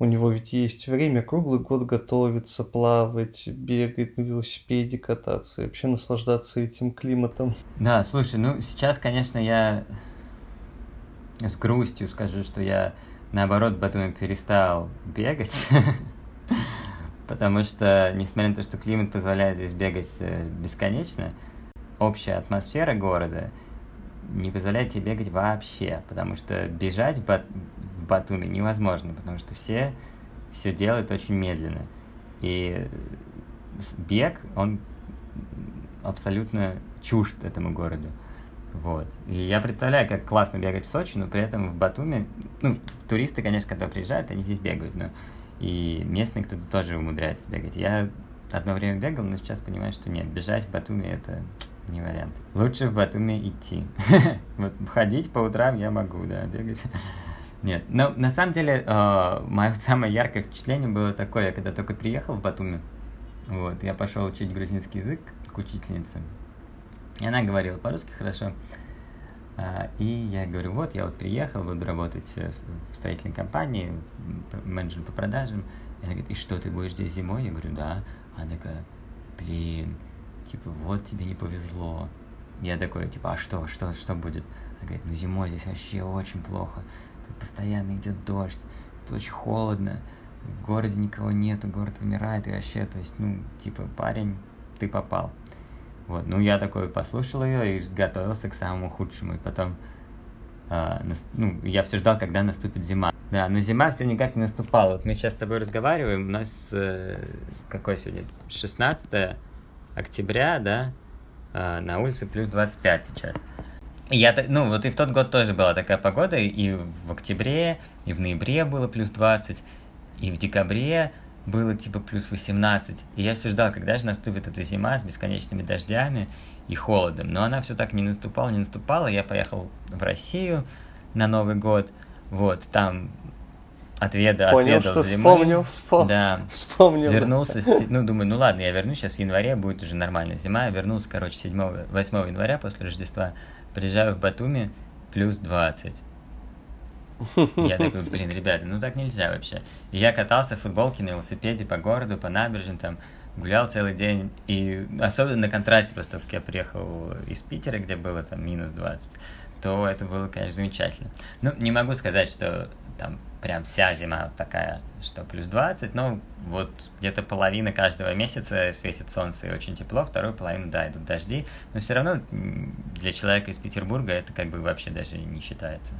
У него ведь есть время круглый год готовиться, плавать, бегать на велосипеде, кататься и вообще наслаждаться этим климатом. Да, слушай, ну сейчас, конечно, я с грустью скажу, что я наоборот Батуми перестал бегать, потому что, несмотря на то, что климат позволяет здесь бегать э, бесконечно, общая атмосфера города не позволяет тебе бегать вообще, потому что бежать в, Бат в Батуми невозможно, потому что все все делают очень медленно. И бег, он абсолютно чужд этому городу. Вот. И я представляю, как классно бегать в Сочи, но при этом в Батуми, ну, туристы, конечно, когда приезжают, они здесь бегают, но и местные кто-то тоже умудряется бегать. Я одно время бегал, но сейчас понимаю, что нет, бежать в Батуми это не вариант. Лучше в Батуми идти. вот ходить по утрам я могу, да, бегать. Нет, но на самом деле э, мое самое яркое впечатление было такое, я когда только приехал в Батуми, вот, я пошел учить грузинский язык к учительнице, и она говорила по-русски хорошо. А, и я говорю, вот, я вот приехал, буду работать э, в строительной компании, менеджером по продажам. И она говорит, и что, ты будешь здесь зимой? Я говорю, да. Она такая, блин, типа, вот тебе не повезло. Я такой, типа, а что, что, что будет? Она говорит, ну зимой здесь вообще очень плохо. Тут постоянно идет дождь, тут очень холодно, в городе никого нету, город вымирает, и вообще, то есть, ну, типа, парень, ты попал. Вот, ну я такой послушал ее и готовился к самому худшему, и потом, э, нас, ну, я все ждал, когда наступит зима. Да, но зима все никак не наступала. Вот мы сейчас с тобой разговариваем, у нас э, какой сегодня? 16 октября, да, э, на улице плюс 25 сейчас. Я, ну, вот и в тот год тоже была такая погода, и в октябре, и в ноябре было плюс 20, и в декабре, было типа плюс 18, и я все ждал, когда же наступит эта зима с бесконечными дождями и холодом. Но она все так не наступала, не наступала. Я поехал в Россию на Новый год, вот, там отведа, Понял, отведал что зимы. вспомнил, вспомнил. Да, вспомнил. Вернулся, с, ну, думаю, ну ладно, я вернусь сейчас в январе, будет уже нормальная зима. Я вернулся, короче, 7 8 января после Рождества, приезжаю в Батуми, плюс 20. Я такой, блин, ребята, ну так нельзя вообще. И я катался в футболке на велосипеде по городу, по набережным, там, гулял целый день. И особенно на контрасте, после того, как я приехал из Питера, где было там минус 20, то это было, конечно, замечательно. Ну, не могу сказать, что там прям вся зима такая, что плюс 20, но вот где-то половина каждого месяца светит солнце и очень тепло, вторую половину, да, идут дожди, но все равно для человека из Петербурга это как бы вообще даже не считается.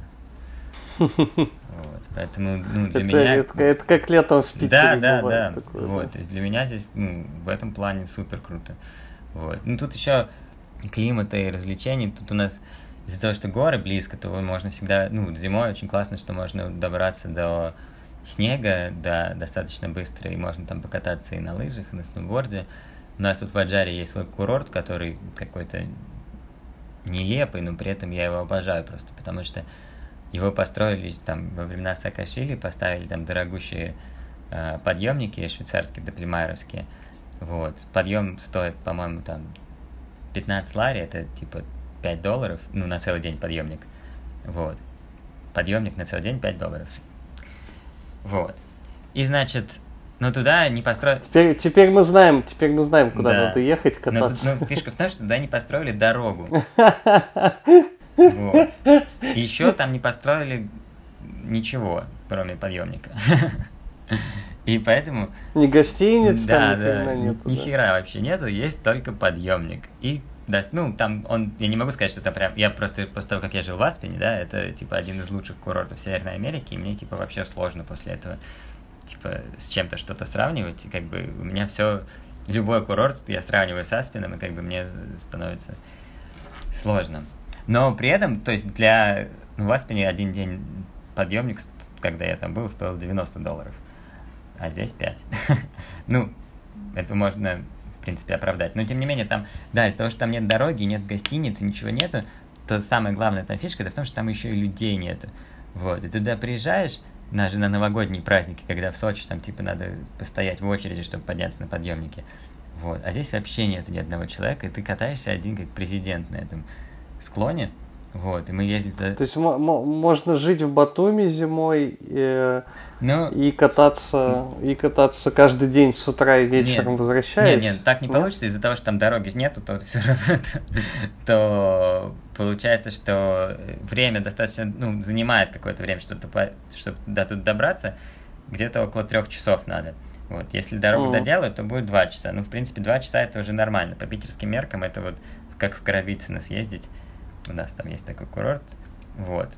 Вот, поэтому, ну, для это, меня... Это, это как летом в Питере Да, да, да. Такое, вот, да. то есть для меня здесь, ну, в этом плане супер круто. Вот. Ну, тут еще климата и развлечений. Тут у нас из-за того, что горы близко, то можно всегда, ну, зимой очень классно, что можно добраться до снега, да, достаточно быстро, и можно там покататься и на лыжах, и на сноуборде. У нас тут в Аджаре есть свой курорт, который какой-то нелепый, но при этом я его обожаю просто, потому что его построили там во времена Саакашвили, поставили там дорогущие э, подъемники швейцарские, доплемайровские. Вот. Подъем стоит, по-моему, там 15 лари, это типа 5 долларов, ну, на целый день подъемник. Вот. Подъемник на целый день 5 долларов. Вот. И, значит, ну туда не построили... Теперь, теперь мы знаем, теперь мы знаем, куда да. надо ехать, кататься. Но, ну, фишка в том, что туда не построили дорогу. Вот. И еще там не построили ничего, кроме подъемника. И поэтому... Ни гостиниц да, там да, нету. Ни да. хера вообще нету, есть только подъемник. И да, ну, там он, я не могу сказать, что это прям, я просто после того, как я жил в Аспене, да, это, типа, один из лучших курортов Северной Америки, и мне, типа, вообще сложно после этого, типа, с чем-то что-то сравнивать, и, как бы, у меня все, любой курорт я сравниваю с Аспеном, и, как бы, мне становится сложно. Но при этом, то есть, для, ну, в Аспене один день подъемник, когда я там был, стоил 90 долларов, а здесь 5. ну, это можно в принципе, оправдать. Но, тем не менее, там, да, из-за того, что там нет дороги, нет гостиницы, ничего нету, то самая главная там фишка, это в том, что там еще и людей нету. Вот, и туда приезжаешь, даже на новогодние праздники, когда в Сочи там, типа, надо постоять в очереди, чтобы подняться на подъемнике. Вот, а здесь вообще нету ни одного человека, и ты катаешься один как президент на этом склоне, вот, и мы ездили туда. То есть можно жить в Батуми зимой и, ну, и кататься и кататься каждый день с утра и вечером нет, возвращаясь? Нет, нет, так не нет? получится. Из-за того, что там дороги нету, то все равно то получается, что время достаточно, ну, занимает какое-то время, чтобы, чтобы до тут добраться, где-то около трех часов надо. Вот, если дорогу mm. доделают, то будет два часа. Ну, в принципе, два часа это уже нормально. По питерским меркам это вот как в Коровицыно съездить у нас там есть такой курорт, вот.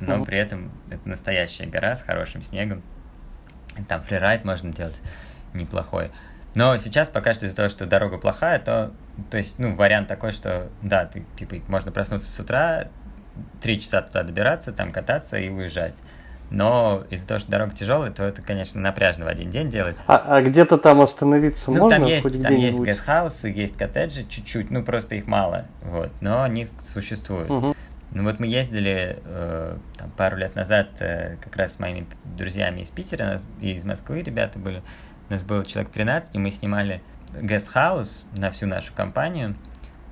Но при этом это настоящая гора с хорошим снегом. Там фрирайд можно делать неплохой. Но сейчас пока что из-за того, что дорога плохая, то, то есть, ну, вариант такой, что, да, ты, типа, можно проснуться с утра, три часа туда добираться, там кататься и уезжать. Но из-за того, что дорога тяжелая, то это, конечно, напряжно в один день делать. А, а где-то там остановиться ну, можно? Там есть, там есть гестхаусы, есть коттеджи чуть-чуть, ну просто их мало, вот, но они существуют. Угу. Ну вот мы ездили э, там, пару лет назад э, как раз с моими друзьями из Питера нас, и из Москвы ребята были. У нас было человек 13, и мы снимали гестхаус на всю нашу компанию.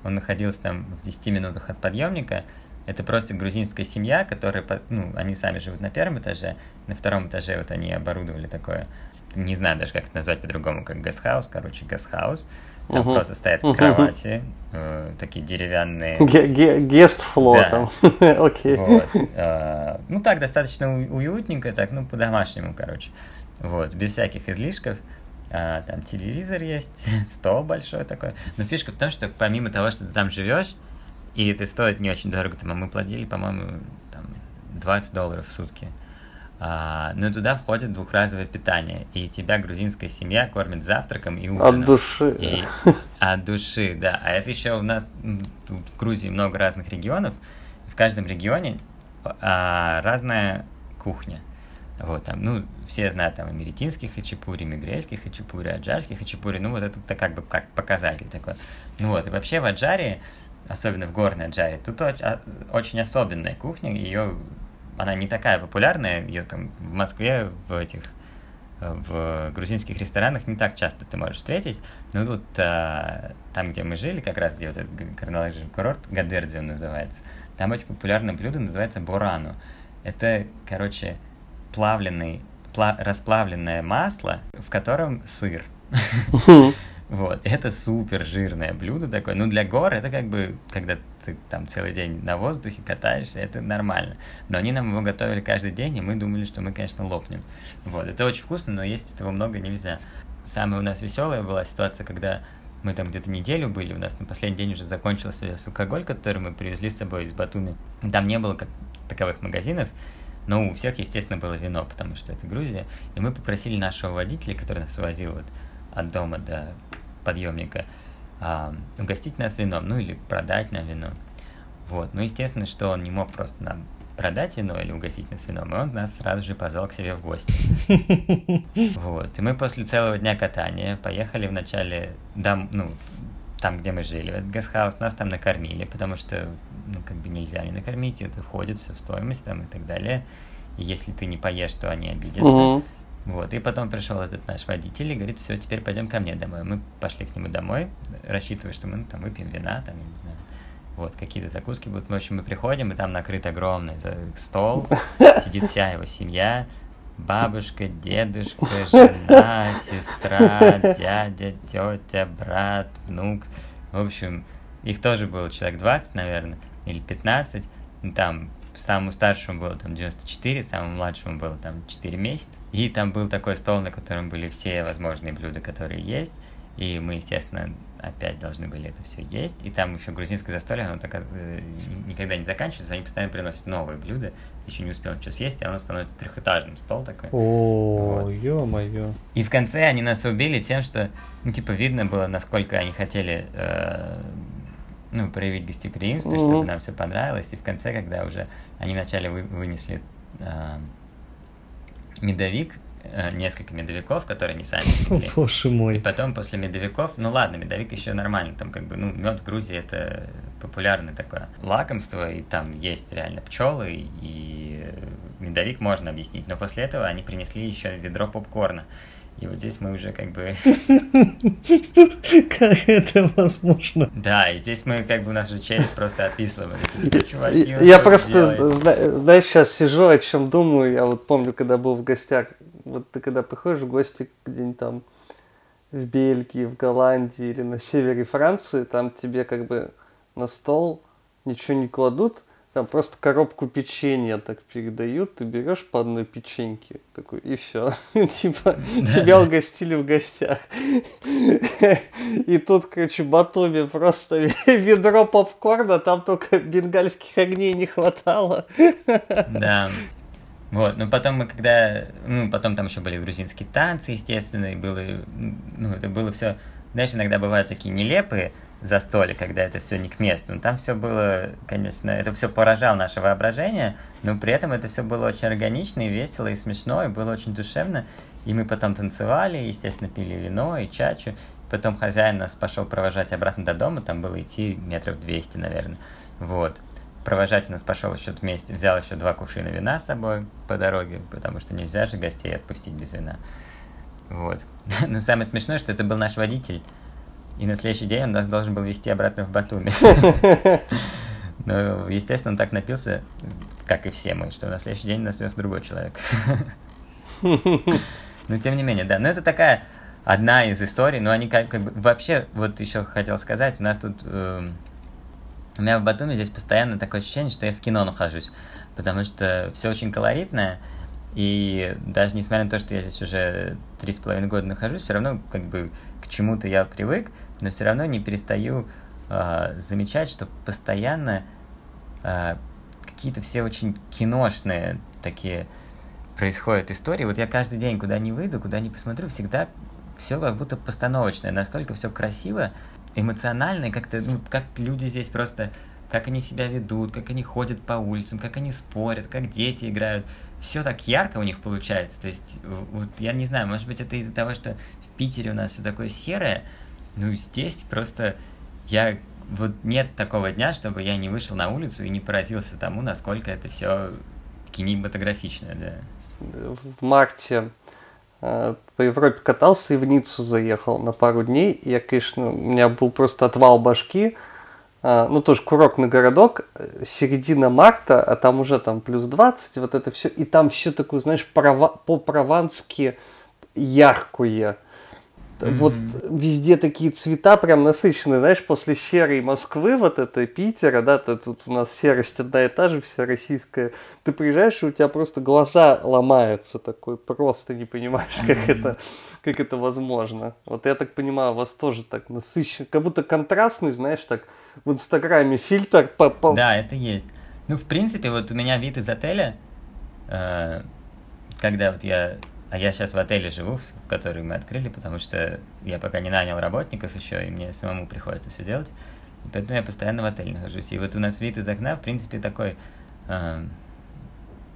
Он находился там в 10 минутах от подъемника. Это просто грузинская семья, которая, ну, они сами живут на первом этаже, на втором этаже вот они оборудовали такое, не знаю даже, как это назвать по-другому, как гестхаус, короче, гестхаус. Там угу. просто стоят кровати, э, такие деревянные. Гест-фло да. там. Окей. Вот. Э, ну так, достаточно уютненько, так, ну, по-домашнему, короче. Вот, без всяких излишков. А, там телевизор есть, стол большой такой. Но фишка в том, что помимо того, что ты там живешь, и это стоит не очень дорого. Там, мы платили, по-моему, там, 20 долларов в сутки. А, но туда входит двухразовое питание, и тебя грузинская семья кормит завтраком и ужином. От души. И, от души, да. А это еще у нас тут в Грузии много разных регионов. В каждом регионе а, разная кухня. Вот там, ну, все знают там америтинских хачапури, мигрельских хачапури, аджарских хачапури. Ну, вот это как бы как показатель такой. Ну вот, и вообще в Аджаре особенно в горной Аджаре. Тут а, очень особенная кухня, ее она не такая популярная, ее там в Москве в этих в грузинских ресторанах не так часто ты можешь встретить, но тут а, там, где мы жили, как раз где вот этот горнолыжный курорт, Гадердзи он называется, там очень популярное блюдо называется борану. Это, короче, плавленый, пла расплавленное масло, в котором сыр. Вот, это супер жирное блюдо такое. Ну, для гор это как бы, когда ты там целый день на воздухе катаешься, это нормально. Но они нам его готовили каждый день, и мы думали, что мы, конечно, лопнем. Вот, это очень вкусно, но есть этого много нельзя. Самая у нас веселая была ситуация, когда мы там где-то неделю были, у нас на последний день уже закончился алкоголь, который мы привезли с собой из Батуми. Там не было как таковых магазинов, но у всех, естественно, было вино, потому что это Грузия. И мы попросили нашего водителя, который нас возил вот от дома до подъемника, а, угостить нас вином, ну или продать нам вино. Вот. Ну, естественно, что он не мог просто нам продать вино или угостить нас вином, и он нас сразу же позвал к себе в гости. Вот. И мы после целого дня катания поехали вначале дом, ну, там, где мы жили, в этот гестхаус, нас там накормили, потому что, ну, как бы нельзя не накормить, это входит все в стоимость там и так далее. И если ты не поешь, то они обидятся. Угу. Вот, и потом пришел этот наш водитель и говорит, все, теперь пойдем ко мне домой. Мы пошли к нему домой, рассчитывая, что мы ну, там выпьем вина, там, я не знаю, вот, какие-то закуски будут. В общем, мы приходим, и там накрыт огромный стол, сидит вся его семья, бабушка, дедушка, жена, сестра, дядя, тетя, брат, внук. В общем, их тоже было человек 20, наверное, или 15. Там самому старшему было там 94, самому младшему было там 4 месяца. И там был такой стол, на котором были все возможные блюда, которые есть. И мы, естественно, опять должны были это все есть. И там еще грузинское застолье, оно так, э, никогда не заканчивается, они постоянно приносят новые блюда. Еще не успел ничего съесть, и оно становится трехэтажным стол такой. О, вот. ё-моё. И в конце они нас убили тем, что, ну, типа, видно было, насколько они хотели э, ну, проявить гостеприимство, mm-hmm. чтобы нам все понравилось. И в конце, когда уже они вначале вы, вынесли э, медовик, э, несколько медовиков, которые они сами пекли. Боже мой. И потом после медовиков, ну ладно, медовик еще нормально, там как бы, ну, мед в Грузии это популярное такое лакомство, и там есть реально пчелы, и медовик можно объяснить. Но после этого они принесли еще ведро попкорна. И вот здесь мы уже как бы... Как это возможно? Да, и здесь мы как бы у нас же челюсть просто отвисла. Я просто, знаешь, сейчас сижу, о чем думаю. Я вот помню, когда был в гостях. Вот ты когда приходишь в гости где-нибудь там в Бельгии, в Голландии или на севере Франции, там тебе как бы на стол ничего не кладут, там просто коробку печенья так передают, ты берешь по одной печеньке, такой, и все. Типа, тебя угостили в гостях. И тут, короче, Батуми просто ведро попкорна, там только бенгальских огней не хватало. Да. Вот, но потом мы когда, ну, потом там еще были грузинские танцы, естественно, и было, ну, это было все, знаешь, иногда бывают такие нелепые, застолье, когда это все не к месту. Но там все было, конечно, это все поражало наше воображение, но при этом это все было очень органично и весело, и смешно, и было очень душевно. И мы потом танцевали, естественно, пили вино и чачу. Потом хозяин нас пошел провожать обратно до дома, там было идти метров 200, наверное. Вот. Провожать нас пошел еще вместе, взял еще два кувшина вина с собой по дороге, потому что нельзя же гостей отпустить без вина. Вот. Но самое смешное, что это был наш водитель, и на следующий день он нас должен был вести обратно в Батуми. Но, естественно, он так напился, как и все мы, что на следующий день нас вез другой человек. Но тем не менее, да. Но это такая одна из историй, но они как, как бы... Вообще, вот еще хотел сказать, у нас тут... Э, у меня в Батуми здесь постоянно такое ощущение, что я в кино нахожусь, потому что все очень колоритное, и даже несмотря на то, что я здесь уже три с половиной года нахожусь, все равно как бы к чему-то я привык, но все равно не перестаю э, замечать, что постоянно э, какие-то все очень киношные такие происходят истории. Вот я каждый день куда ни выйду, куда ни посмотрю, всегда все как будто постановочное, настолько все красиво, эмоционально, как-то, ну, как люди здесь просто, как они себя ведут, как они ходят по улицам, как они спорят, как дети играют. Все так ярко у них получается. То есть, вот я не знаю, может быть, это из-за того, что в Питере у нас все такое серое, ну, здесь просто я... Вот нет такого дня, чтобы я не вышел на улицу и не поразился тому, насколько это все кинематографично, да. В марте э, по Европе катался и в Ниццу заехал на пару дней. Я, конечно, у меня был просто отвал башки. Э, ну, тоже курортный городок, э, середина марта, а там уже там плюс 20, вот это все. И там все такое, знаешь, по-провански яркое. Mm-hmm. Вот везде такие цвета прям насыщенные, знаешь, после серой Москвы, вот это Питера, да, то тут у нас серость одна и та же, вся российская. Ты приезжаешь, и у тебя просто глаза ломаются такой, просто не понимаешь, как mm-hmm. это, как это возможно. Вот я так понимаю, у вас тоже так насыщен, как будто контрастный, знаешь, так в Инстаграме фильтр по... по... Да, это есть. Ну, в принципе, вот у меня вид из отеля, э, когда вот я а я сейчас в отеле живу, в который мы открыли, потому что я пока не нанял работников еще, и мне самому приходится все делать. И поэтому я постоянно в отеле нахожусь. И вот у нас вид из окна, в принципе, такой, э,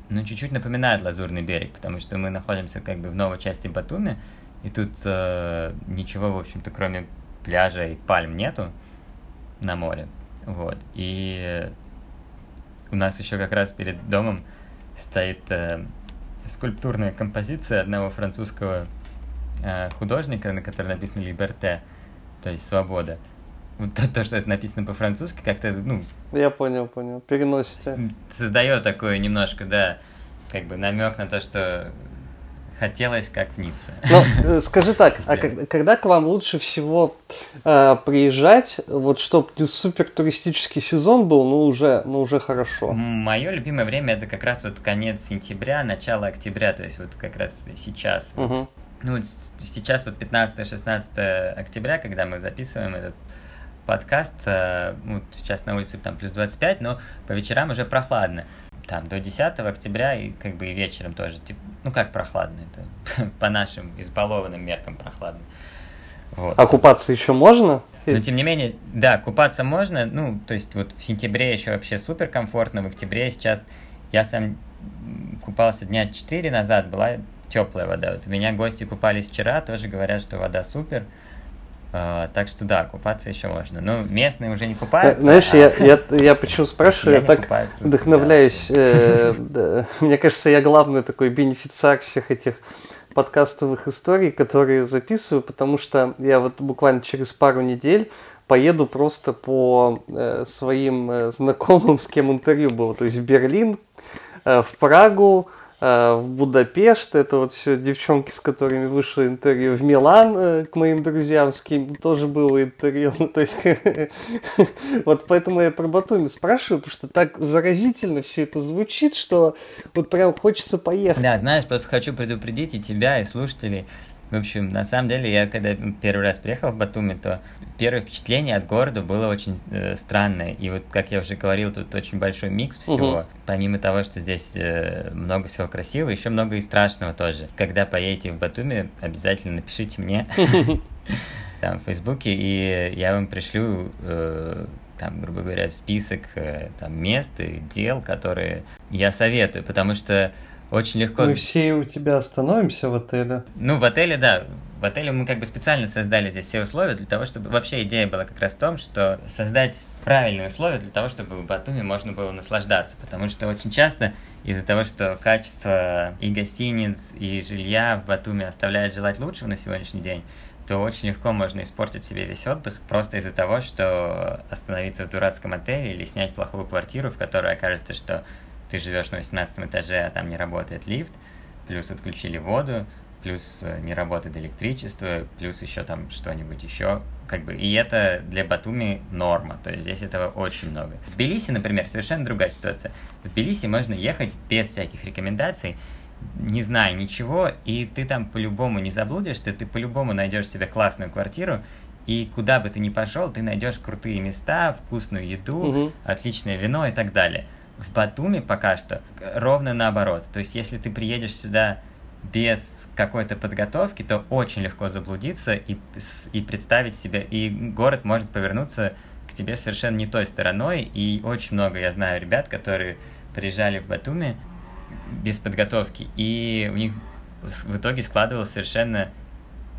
ну, чуть-чуть напоминает Лазурный берег, потому что мы находимся как бы в новой части Батуми, и тут э, ничего, в общем-то, кроме пляжа и пальм нету на море. Вот. И у нас еще как раз перед домом стоит э, скульптурная композиция одного французского э, художника, на которой написано «Либерте», то есть «свобода». Вот то, то, что это написано по-французски, как-то, ну... Я понял, понял. Переносите. Создает такое немножко, да, как бы намек на то, что хотелось как в Ницце. Ну, э, скажи так, а когда к вам лучше всего э, приезжать, вот чтобы не супер туристический сезон был, ну уже, ну уже хорошо. Мое любимое время это как раз вот конец сентября, начало октября, то есть вот как раз сейчас. Угу. Вот. Ну вот сейчас вот 15-16 октября, когда мы записываем этот подкаст, э, ну, сейчас на улице там плюс 25, но по вечерам уже прохладно там до 10 октября и как бы и вечером тоже, типа, ну как прохладно, это по нашим избалованным меркам прохладно. Вот. А купаться еще можно? Но тем не менее, да, купаться можно, ну, то есть вот в сентябре еще вообще супер комфортно, в октябре сейчас я сам купался дня 4 назад, была теплая вода. Вот у меня гости купались вчера, тоже говорят, что вода супер. Uh, так что да, купаться еще можно. Но местные уже не купаются. Знаешь, а... я, я, я почему спрашиваю, я, я так вдохновляюсь. Э, да. Мне кажется, я главный такой бенефициар всех этих подкастовых историй, которые записываю, потому что я вот буквально через пару недель поеду просто по э, своим э, знакомым, с кем интервью было. То есть в Берлин, э, в Прагу, в Будапешт, это вот все девчонки, с которыми вышло интервью. В Милан, э, к моим друзьям, с кем тоже было интервью, ну, то есть, вот поэтому я про Батуми спрашиваю, потому что так заразительно все это звучит, что вот прям хочется поехать. Да, знаешь, просто хочу предупредить и тебя, и слушателей, в общем, на самом деле, я когда первый раз приехал в Батуми, то первое впечатление от города было очень э, странное. И вот, как я уже говорил, тут очень большой микс всего. Угу. Помимо того, что здесь э, много всего красивого, еще много и страшного тоже. Когда поедете в Батуми, обязательно напишите мне там в Фейсбуке, и я вам пришлю э, там, грубо говоря, список э, там, мест и дел, которые я советую, потому что очень легко... Мы все у тебя остановимся в отеле. Ну, в отеле, да. В отеле мы как бы специально создали здесь все условия для того, чтобы... Вообще идея была как раз в том, что создать правильные условия для того, чтобы в Батуми можно было наслаждаться. Потому что очень часто из-за того, что качество и гостиниц, и жилья в Батуми оставляет желать лучшего на сегодняшний день, то очень легко можно испортить себе весь отдых просто из-за того, что остановиться в дурацком отеле или снять плохую квартиру, в которой окажется, что ты живешь на 18 этаже, а там не работает лифт, плюс отключили воду, плюс э, не работает электричество, плюс еще там что-нибудь еще. Как бы, и это для Батуми норма, то есть здесь этого очень много. В Тбилиси, например, совершенно другая ситуация. В Тбилиси можно ехать без всяких рекомендаций, не зная ничего, и ты там по-любому не заблудишься, ты по-любому найдешь себе классную квартиру, и куда бы ты ни пошел, ты найдешь крутые места, вкусную еду, угу. отличное вино и так далее. В Батуми пока что ровно наоборот. То есть, если ты приедешь сюда без какой-то подготовки, то очень легко заблудиться и, и представить себе, и город может повернуться к тебе совершенно не той стороной, и очень много я знаю ребят, которые приезжали в Батуми без подготовки, и у них в итоге складывалось совершенно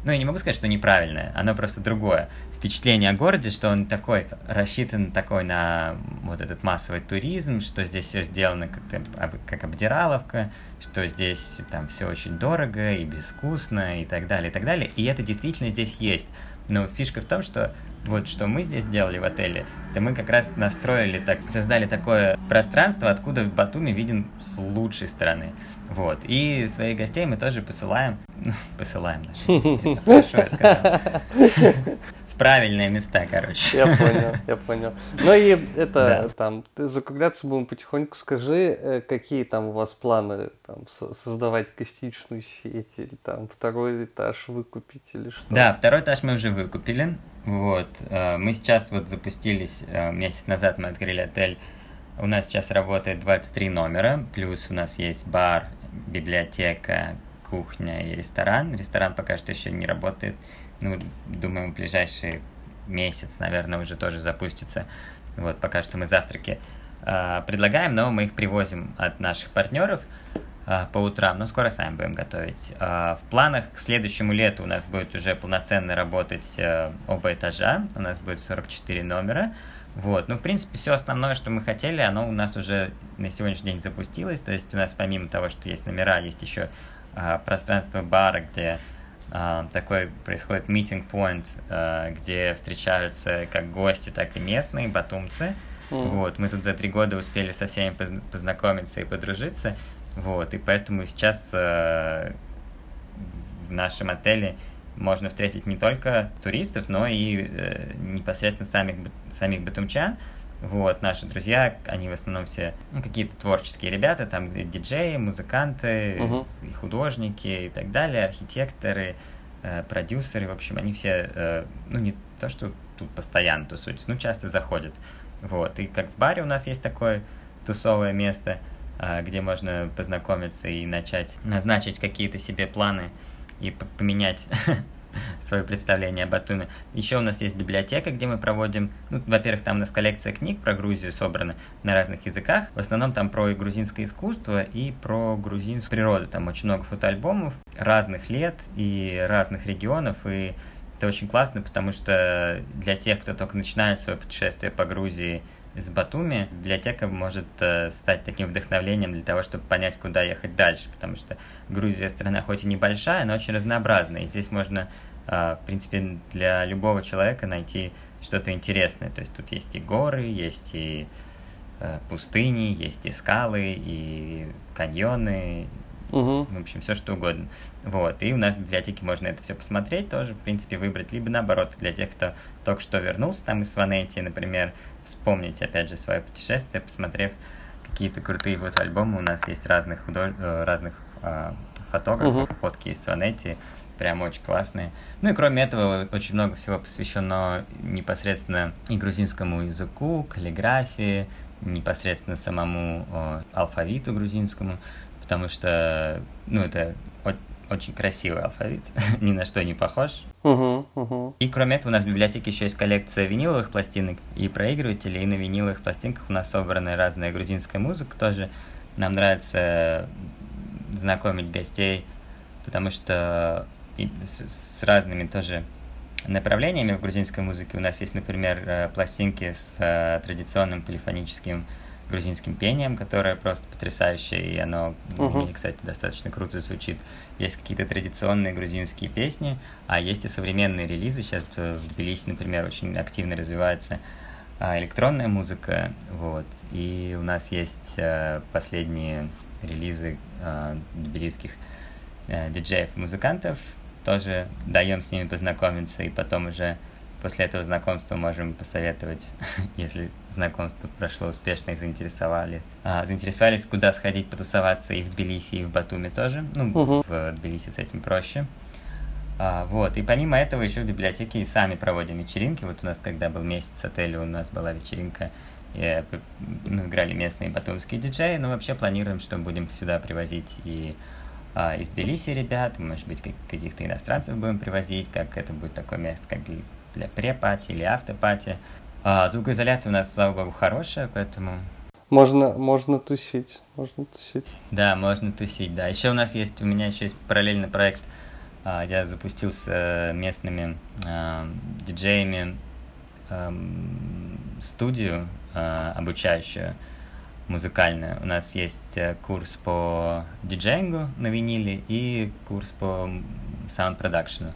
ну, я не могу сказать, что неправильное, оно просто другое. Впечатление о городе, что он такой, рассчитан такой на вот этот массовый туризм, что здесь все сделано как, как обдираловка, что здесь там все очень дорого и безвкусно и так далее, и так далее. И это действительно здесь есть. Но фишка в том, что вот что мы здесь сделали в отеле, это мы как раз настроили, так, создали такое пространство, откуда Батуми виден с лучшей стороны. Вот. И своих гостей мы тоже посылаем, ну, посылаем даже, хорошо я сказал, правильные места, короче. Я понял, я понял. Ну и это, да. там, закругляться будем потихоньку. Скажи, э, какие там у вас планы, там, создавать гостиничную сеть, или там второй этаж выкупить, или что? Да, второй этаж мы уже выкупили. Вот. Э, мы сейчас вот запустились, э, месяц назад мы открыли отель у нас сейчас работает 23 номера, плюс у нас есть бар библиотека, кухня и ресторан. Ресторан пока что еще не работает. Ну, думаю, в ближайшие месяц, наверное, уже тоже запустится. Вот, пока что мы завтраки э, предлагаем, но мы их привозим от наших партнеров э, по утрам, но скоро сами будем готовить. Э, в планах к следующему лету у нас будет уже полноценно работать э, оба этажа, у нас будет 44 номера. Вот, ну, в принципе, все основное, что мы хотели, оно у нас уже на сегодняшний день запустилось, то есть у нас помимо того, что есть номера, есть еще э, пространство бара, где такой происходит meeting point, э, где встречаются как гости, так и местные батумцы. Mm. Вот, мы тут за три года успели со всеми познакомиться и подружиться, вот, и поэтому сейчас э, в нашем отеле можно встретить не только туристов, но и э, непосредственно самих, самих батумчан. Вот, наши друзья, они в основном все ну, какие-то творческие ребята, там диджеи, музыканты, uh-huh. и художники и так далее, архитекторы, э, продюсеры, в общем, они все, э, ну, не то, что тут постоянно тусуются, ну, часто заходят. Вот, и как в баре у нас есть такое тусовое место, э, где можно познакомиться и начать назначить какие-то себе планы и поменять свое представление о Батуме. Еще у нас есть библиотека, где мы проводим, ну, во-первых, там у нас коллекция книг про Грузию собрана на разных языках. В основном там про грузинское искусство и про грузинскую природу. Там очень много фотоальбомов разных лет и разных регионов, и это очень классно, потому что для тех, кто только начинает свое путешествие по Грузии, из Батуми, библиотека может э, стать таким вдохновлением для того, чтобы понять, куда ехать дальше, потому что Грузия страна хоть и небольшая, но очень разнообразная, и здесь можно, э, в принципе, для любого человека найти что-то интересное, то есть тут есть и горы, есть и э, пустыни, есть и скалы, и каньоны, Угу. В общем, все что угодно. Вот. И у нас в библиотеке можно это все посмотреть тоже, в принципе, выбрать. Либо наоборот, для тех, кто только что вернулся там из Сванетии, например, вспомнить, опять же, свое путешествие, посмотрев какие-то крутые вот альбомы. У нас есть разных, худож... Э, разных э, фотографов, угу. фотки из Сванетии, прям очень классные. Ну и кроме этого, очень много всего посвящено непосредственно и грузинскому языку, каллиграфии, непосредственно самому э, алфавиту грузинскому потому что, ну, это очень красивый алфавит, ни на что не похож. Uh-huh, uh-huh. И кроме этого у нас в библиотеке еще есть коллекция виниловых пластинок и проигрывателей, и на виниловых пластинках у нас собрана разная грузинская музыка тоже. Нам нравится знакомить гостей, потому что и с, с разными тоже направлениями в грузинской музыке. У нас есть, например, э, пластинки с э, традиционным полифоническим грузинским пением, которое просто потрясающее, и оно, uh-huh. мне, кстати, достаточно круто звучит. Есть какие-то традиционные грузинские песни, а есть и современные релизы. Сейчас в Тбилиси, например, очень активно развивается а, электронная музыка, вот. И у нас есть а, последние релизы а, тбилисских диджеев-музыкантов, тоже даем с ними познакомиться, и потом уже После этого знакомства можем посоветовать, если знакомство прошло успешно и заинтересовали. А, заинтересовались, куда сходить потусоваться и в Тбилиси, и в Батуми тоже. Ну, угу. в Тбилиси с этим проще. А, вот, и помимо этого еще в библиотеке и сами проводим вечеринки. Вот у нас, когда был месяц отеля, у нас была вечеринка, и, ну, играли местные батумские диджеи, но вообще планируем, что будем сюда привозить и а, из Тбилиси ребят, может быть, каких-то иностранцев будем привозить, как это будет такое место, как для пре-пати или автопати. А, звукоизоляция у нас, слава богу, хорошая, поэтому... Можно, можно тусить, можно тусить. Да, можно тусить, да. Еще у нас есть, у меня еще есть параллельный проект, а, я запустил с э, местными а, диджеями а, студию а, обучающую музыкальную. У нас есть э, курс по диджеингу на виниле и курс по саунд-продакшену.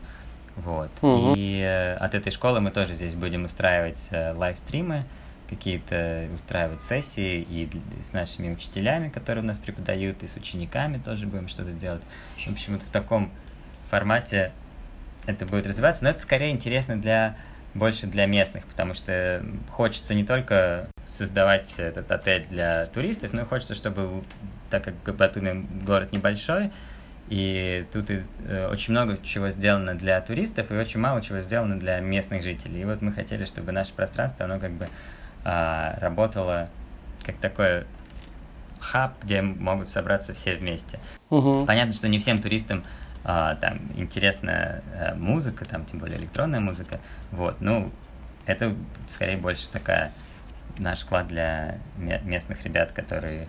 Вот. Угу. И э, от этой школы мы тоже здесь будем устраивать э, лайвстримы, какие-то устраивать сессии и с нашими учителями, которые у нас преподают, и с учениками тоже будем что-то делать. В общем, вот в таком формате это будет развиваться, но это скорее интересно для больше для местных, потому что хочется не только создавать этот отель для туристов, но и хочется, чтобы, так как Батуми город небольшой, и тут и, э, очень много чего сделано для туристов и очень мало чего сделано для местных жителей. И вот мы хотели, чтобы наше пространство, оно как бы э, работало как такой хаб, где могут собраться все вместе. Угу. Понятно, что не всем туристам э, там интересна э, музыка, там тем более электронная музыка. Вот, ну это скорее больше такая наш вклад для местных ребят, которые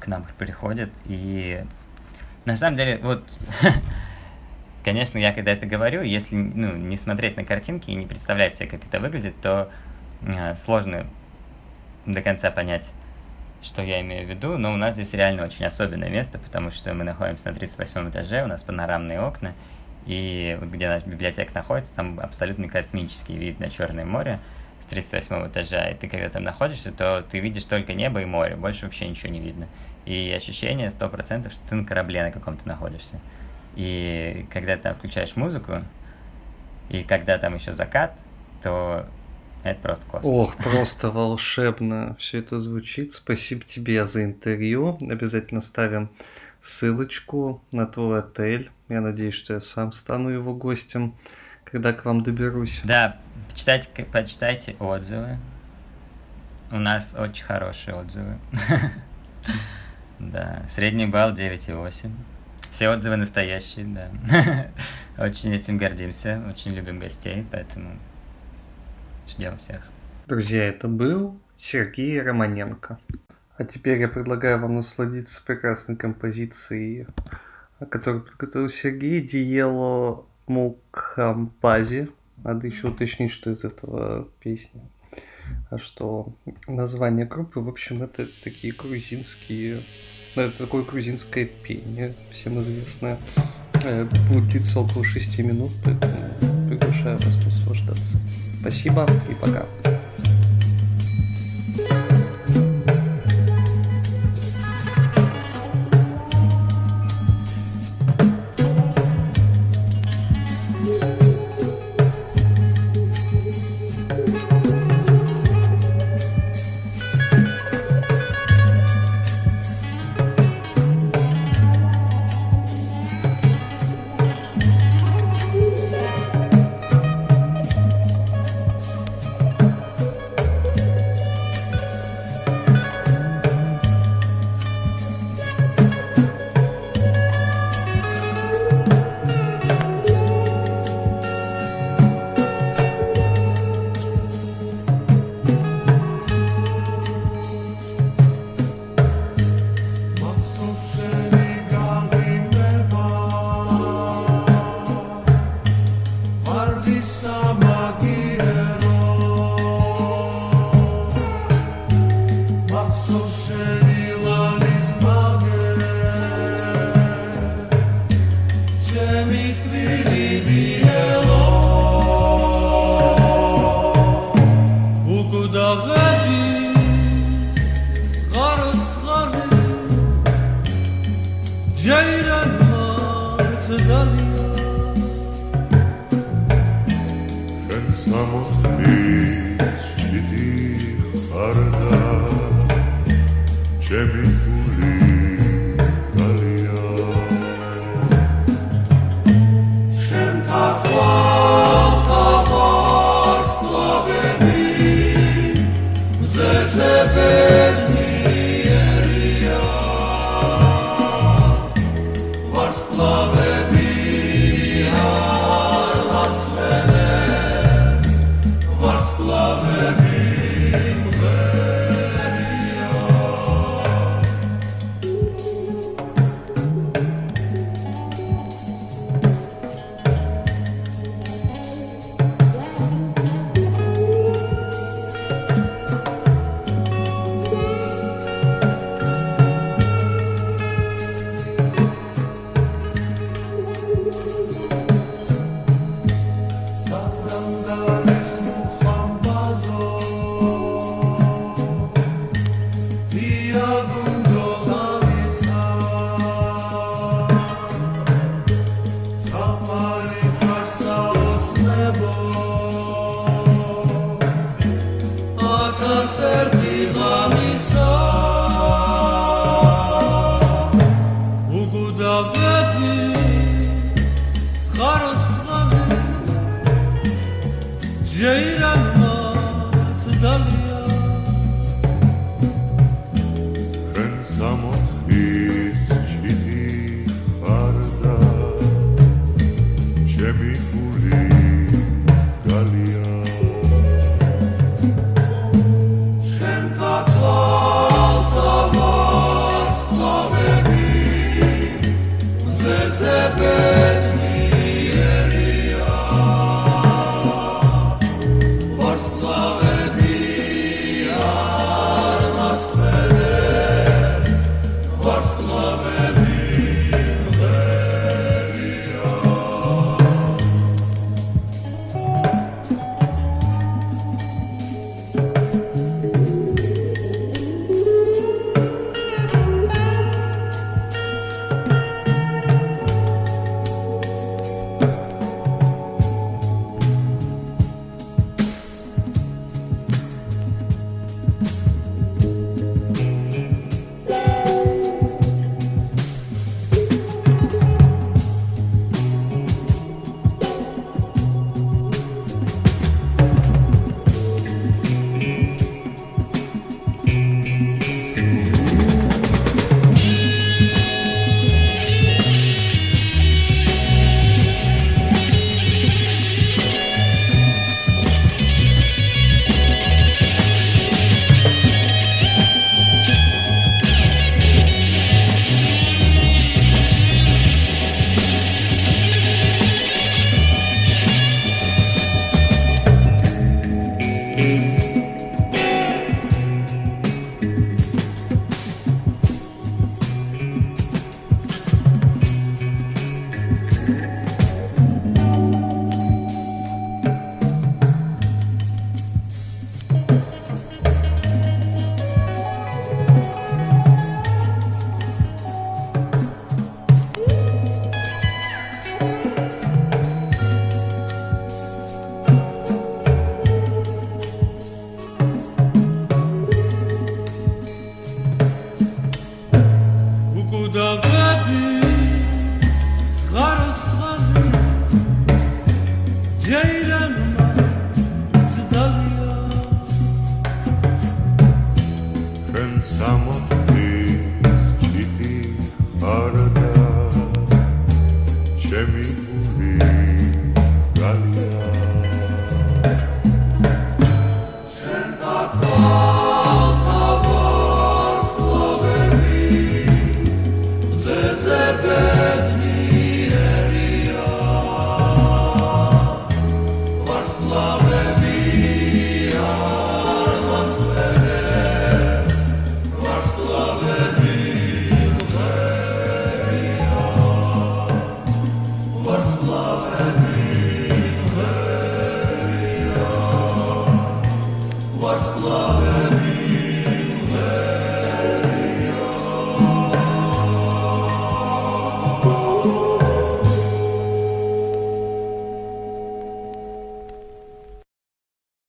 к нам приходят. И на самом деле, вот, конечно, я когда это говорю, если ну, не смотреть на картинки и не представлять себе, как это выглядит, то э, сложно до конца понять, что я имею в виду, но у нас здесь реально очень особенное место, потому что мы находимся на 38 этаже, у нас панорамные окна, и вот где наша библиотека находится, там абсолютно космический вид на Черное море с 38 этажа, и ты когда там находишься, то ты видишь только небо и море, больше вообще ничего не видно. И ощущение 100%, что ты на корабле на каком-то находишься. И когда там включаешь музыку, и когда там еще закат, то это просто космос. Ох, просто волшебно все это звучит. Спасибо тебе за интервью. Обязательно ставим ссылочку на твой отель. Я надеюсь, что я сам стану его гостем, когда к вам доберусь. Да, почитайте, почитайте отзывы. У нас очень хорошие отзывы. Да, средний балл 9,8. Все отзывы настоящие, да. Очень этим гордимся, очень любим гостей, поэтому Ждем всех. Друзья, это был Сергей Романенко. А теперь я предлагаю вам насладиться прекрасной композицией, которую подготовил Сергей Диело Мукхампази. Надо еще уточнить, что из этого песни. А что название группы, в общем, это такие грузинские... Ну, это такое грузинское пение, всем известное. Э, будет длиться около 6 минут, поэтому приглашаю вас наслаждаться. Спасибо и пока.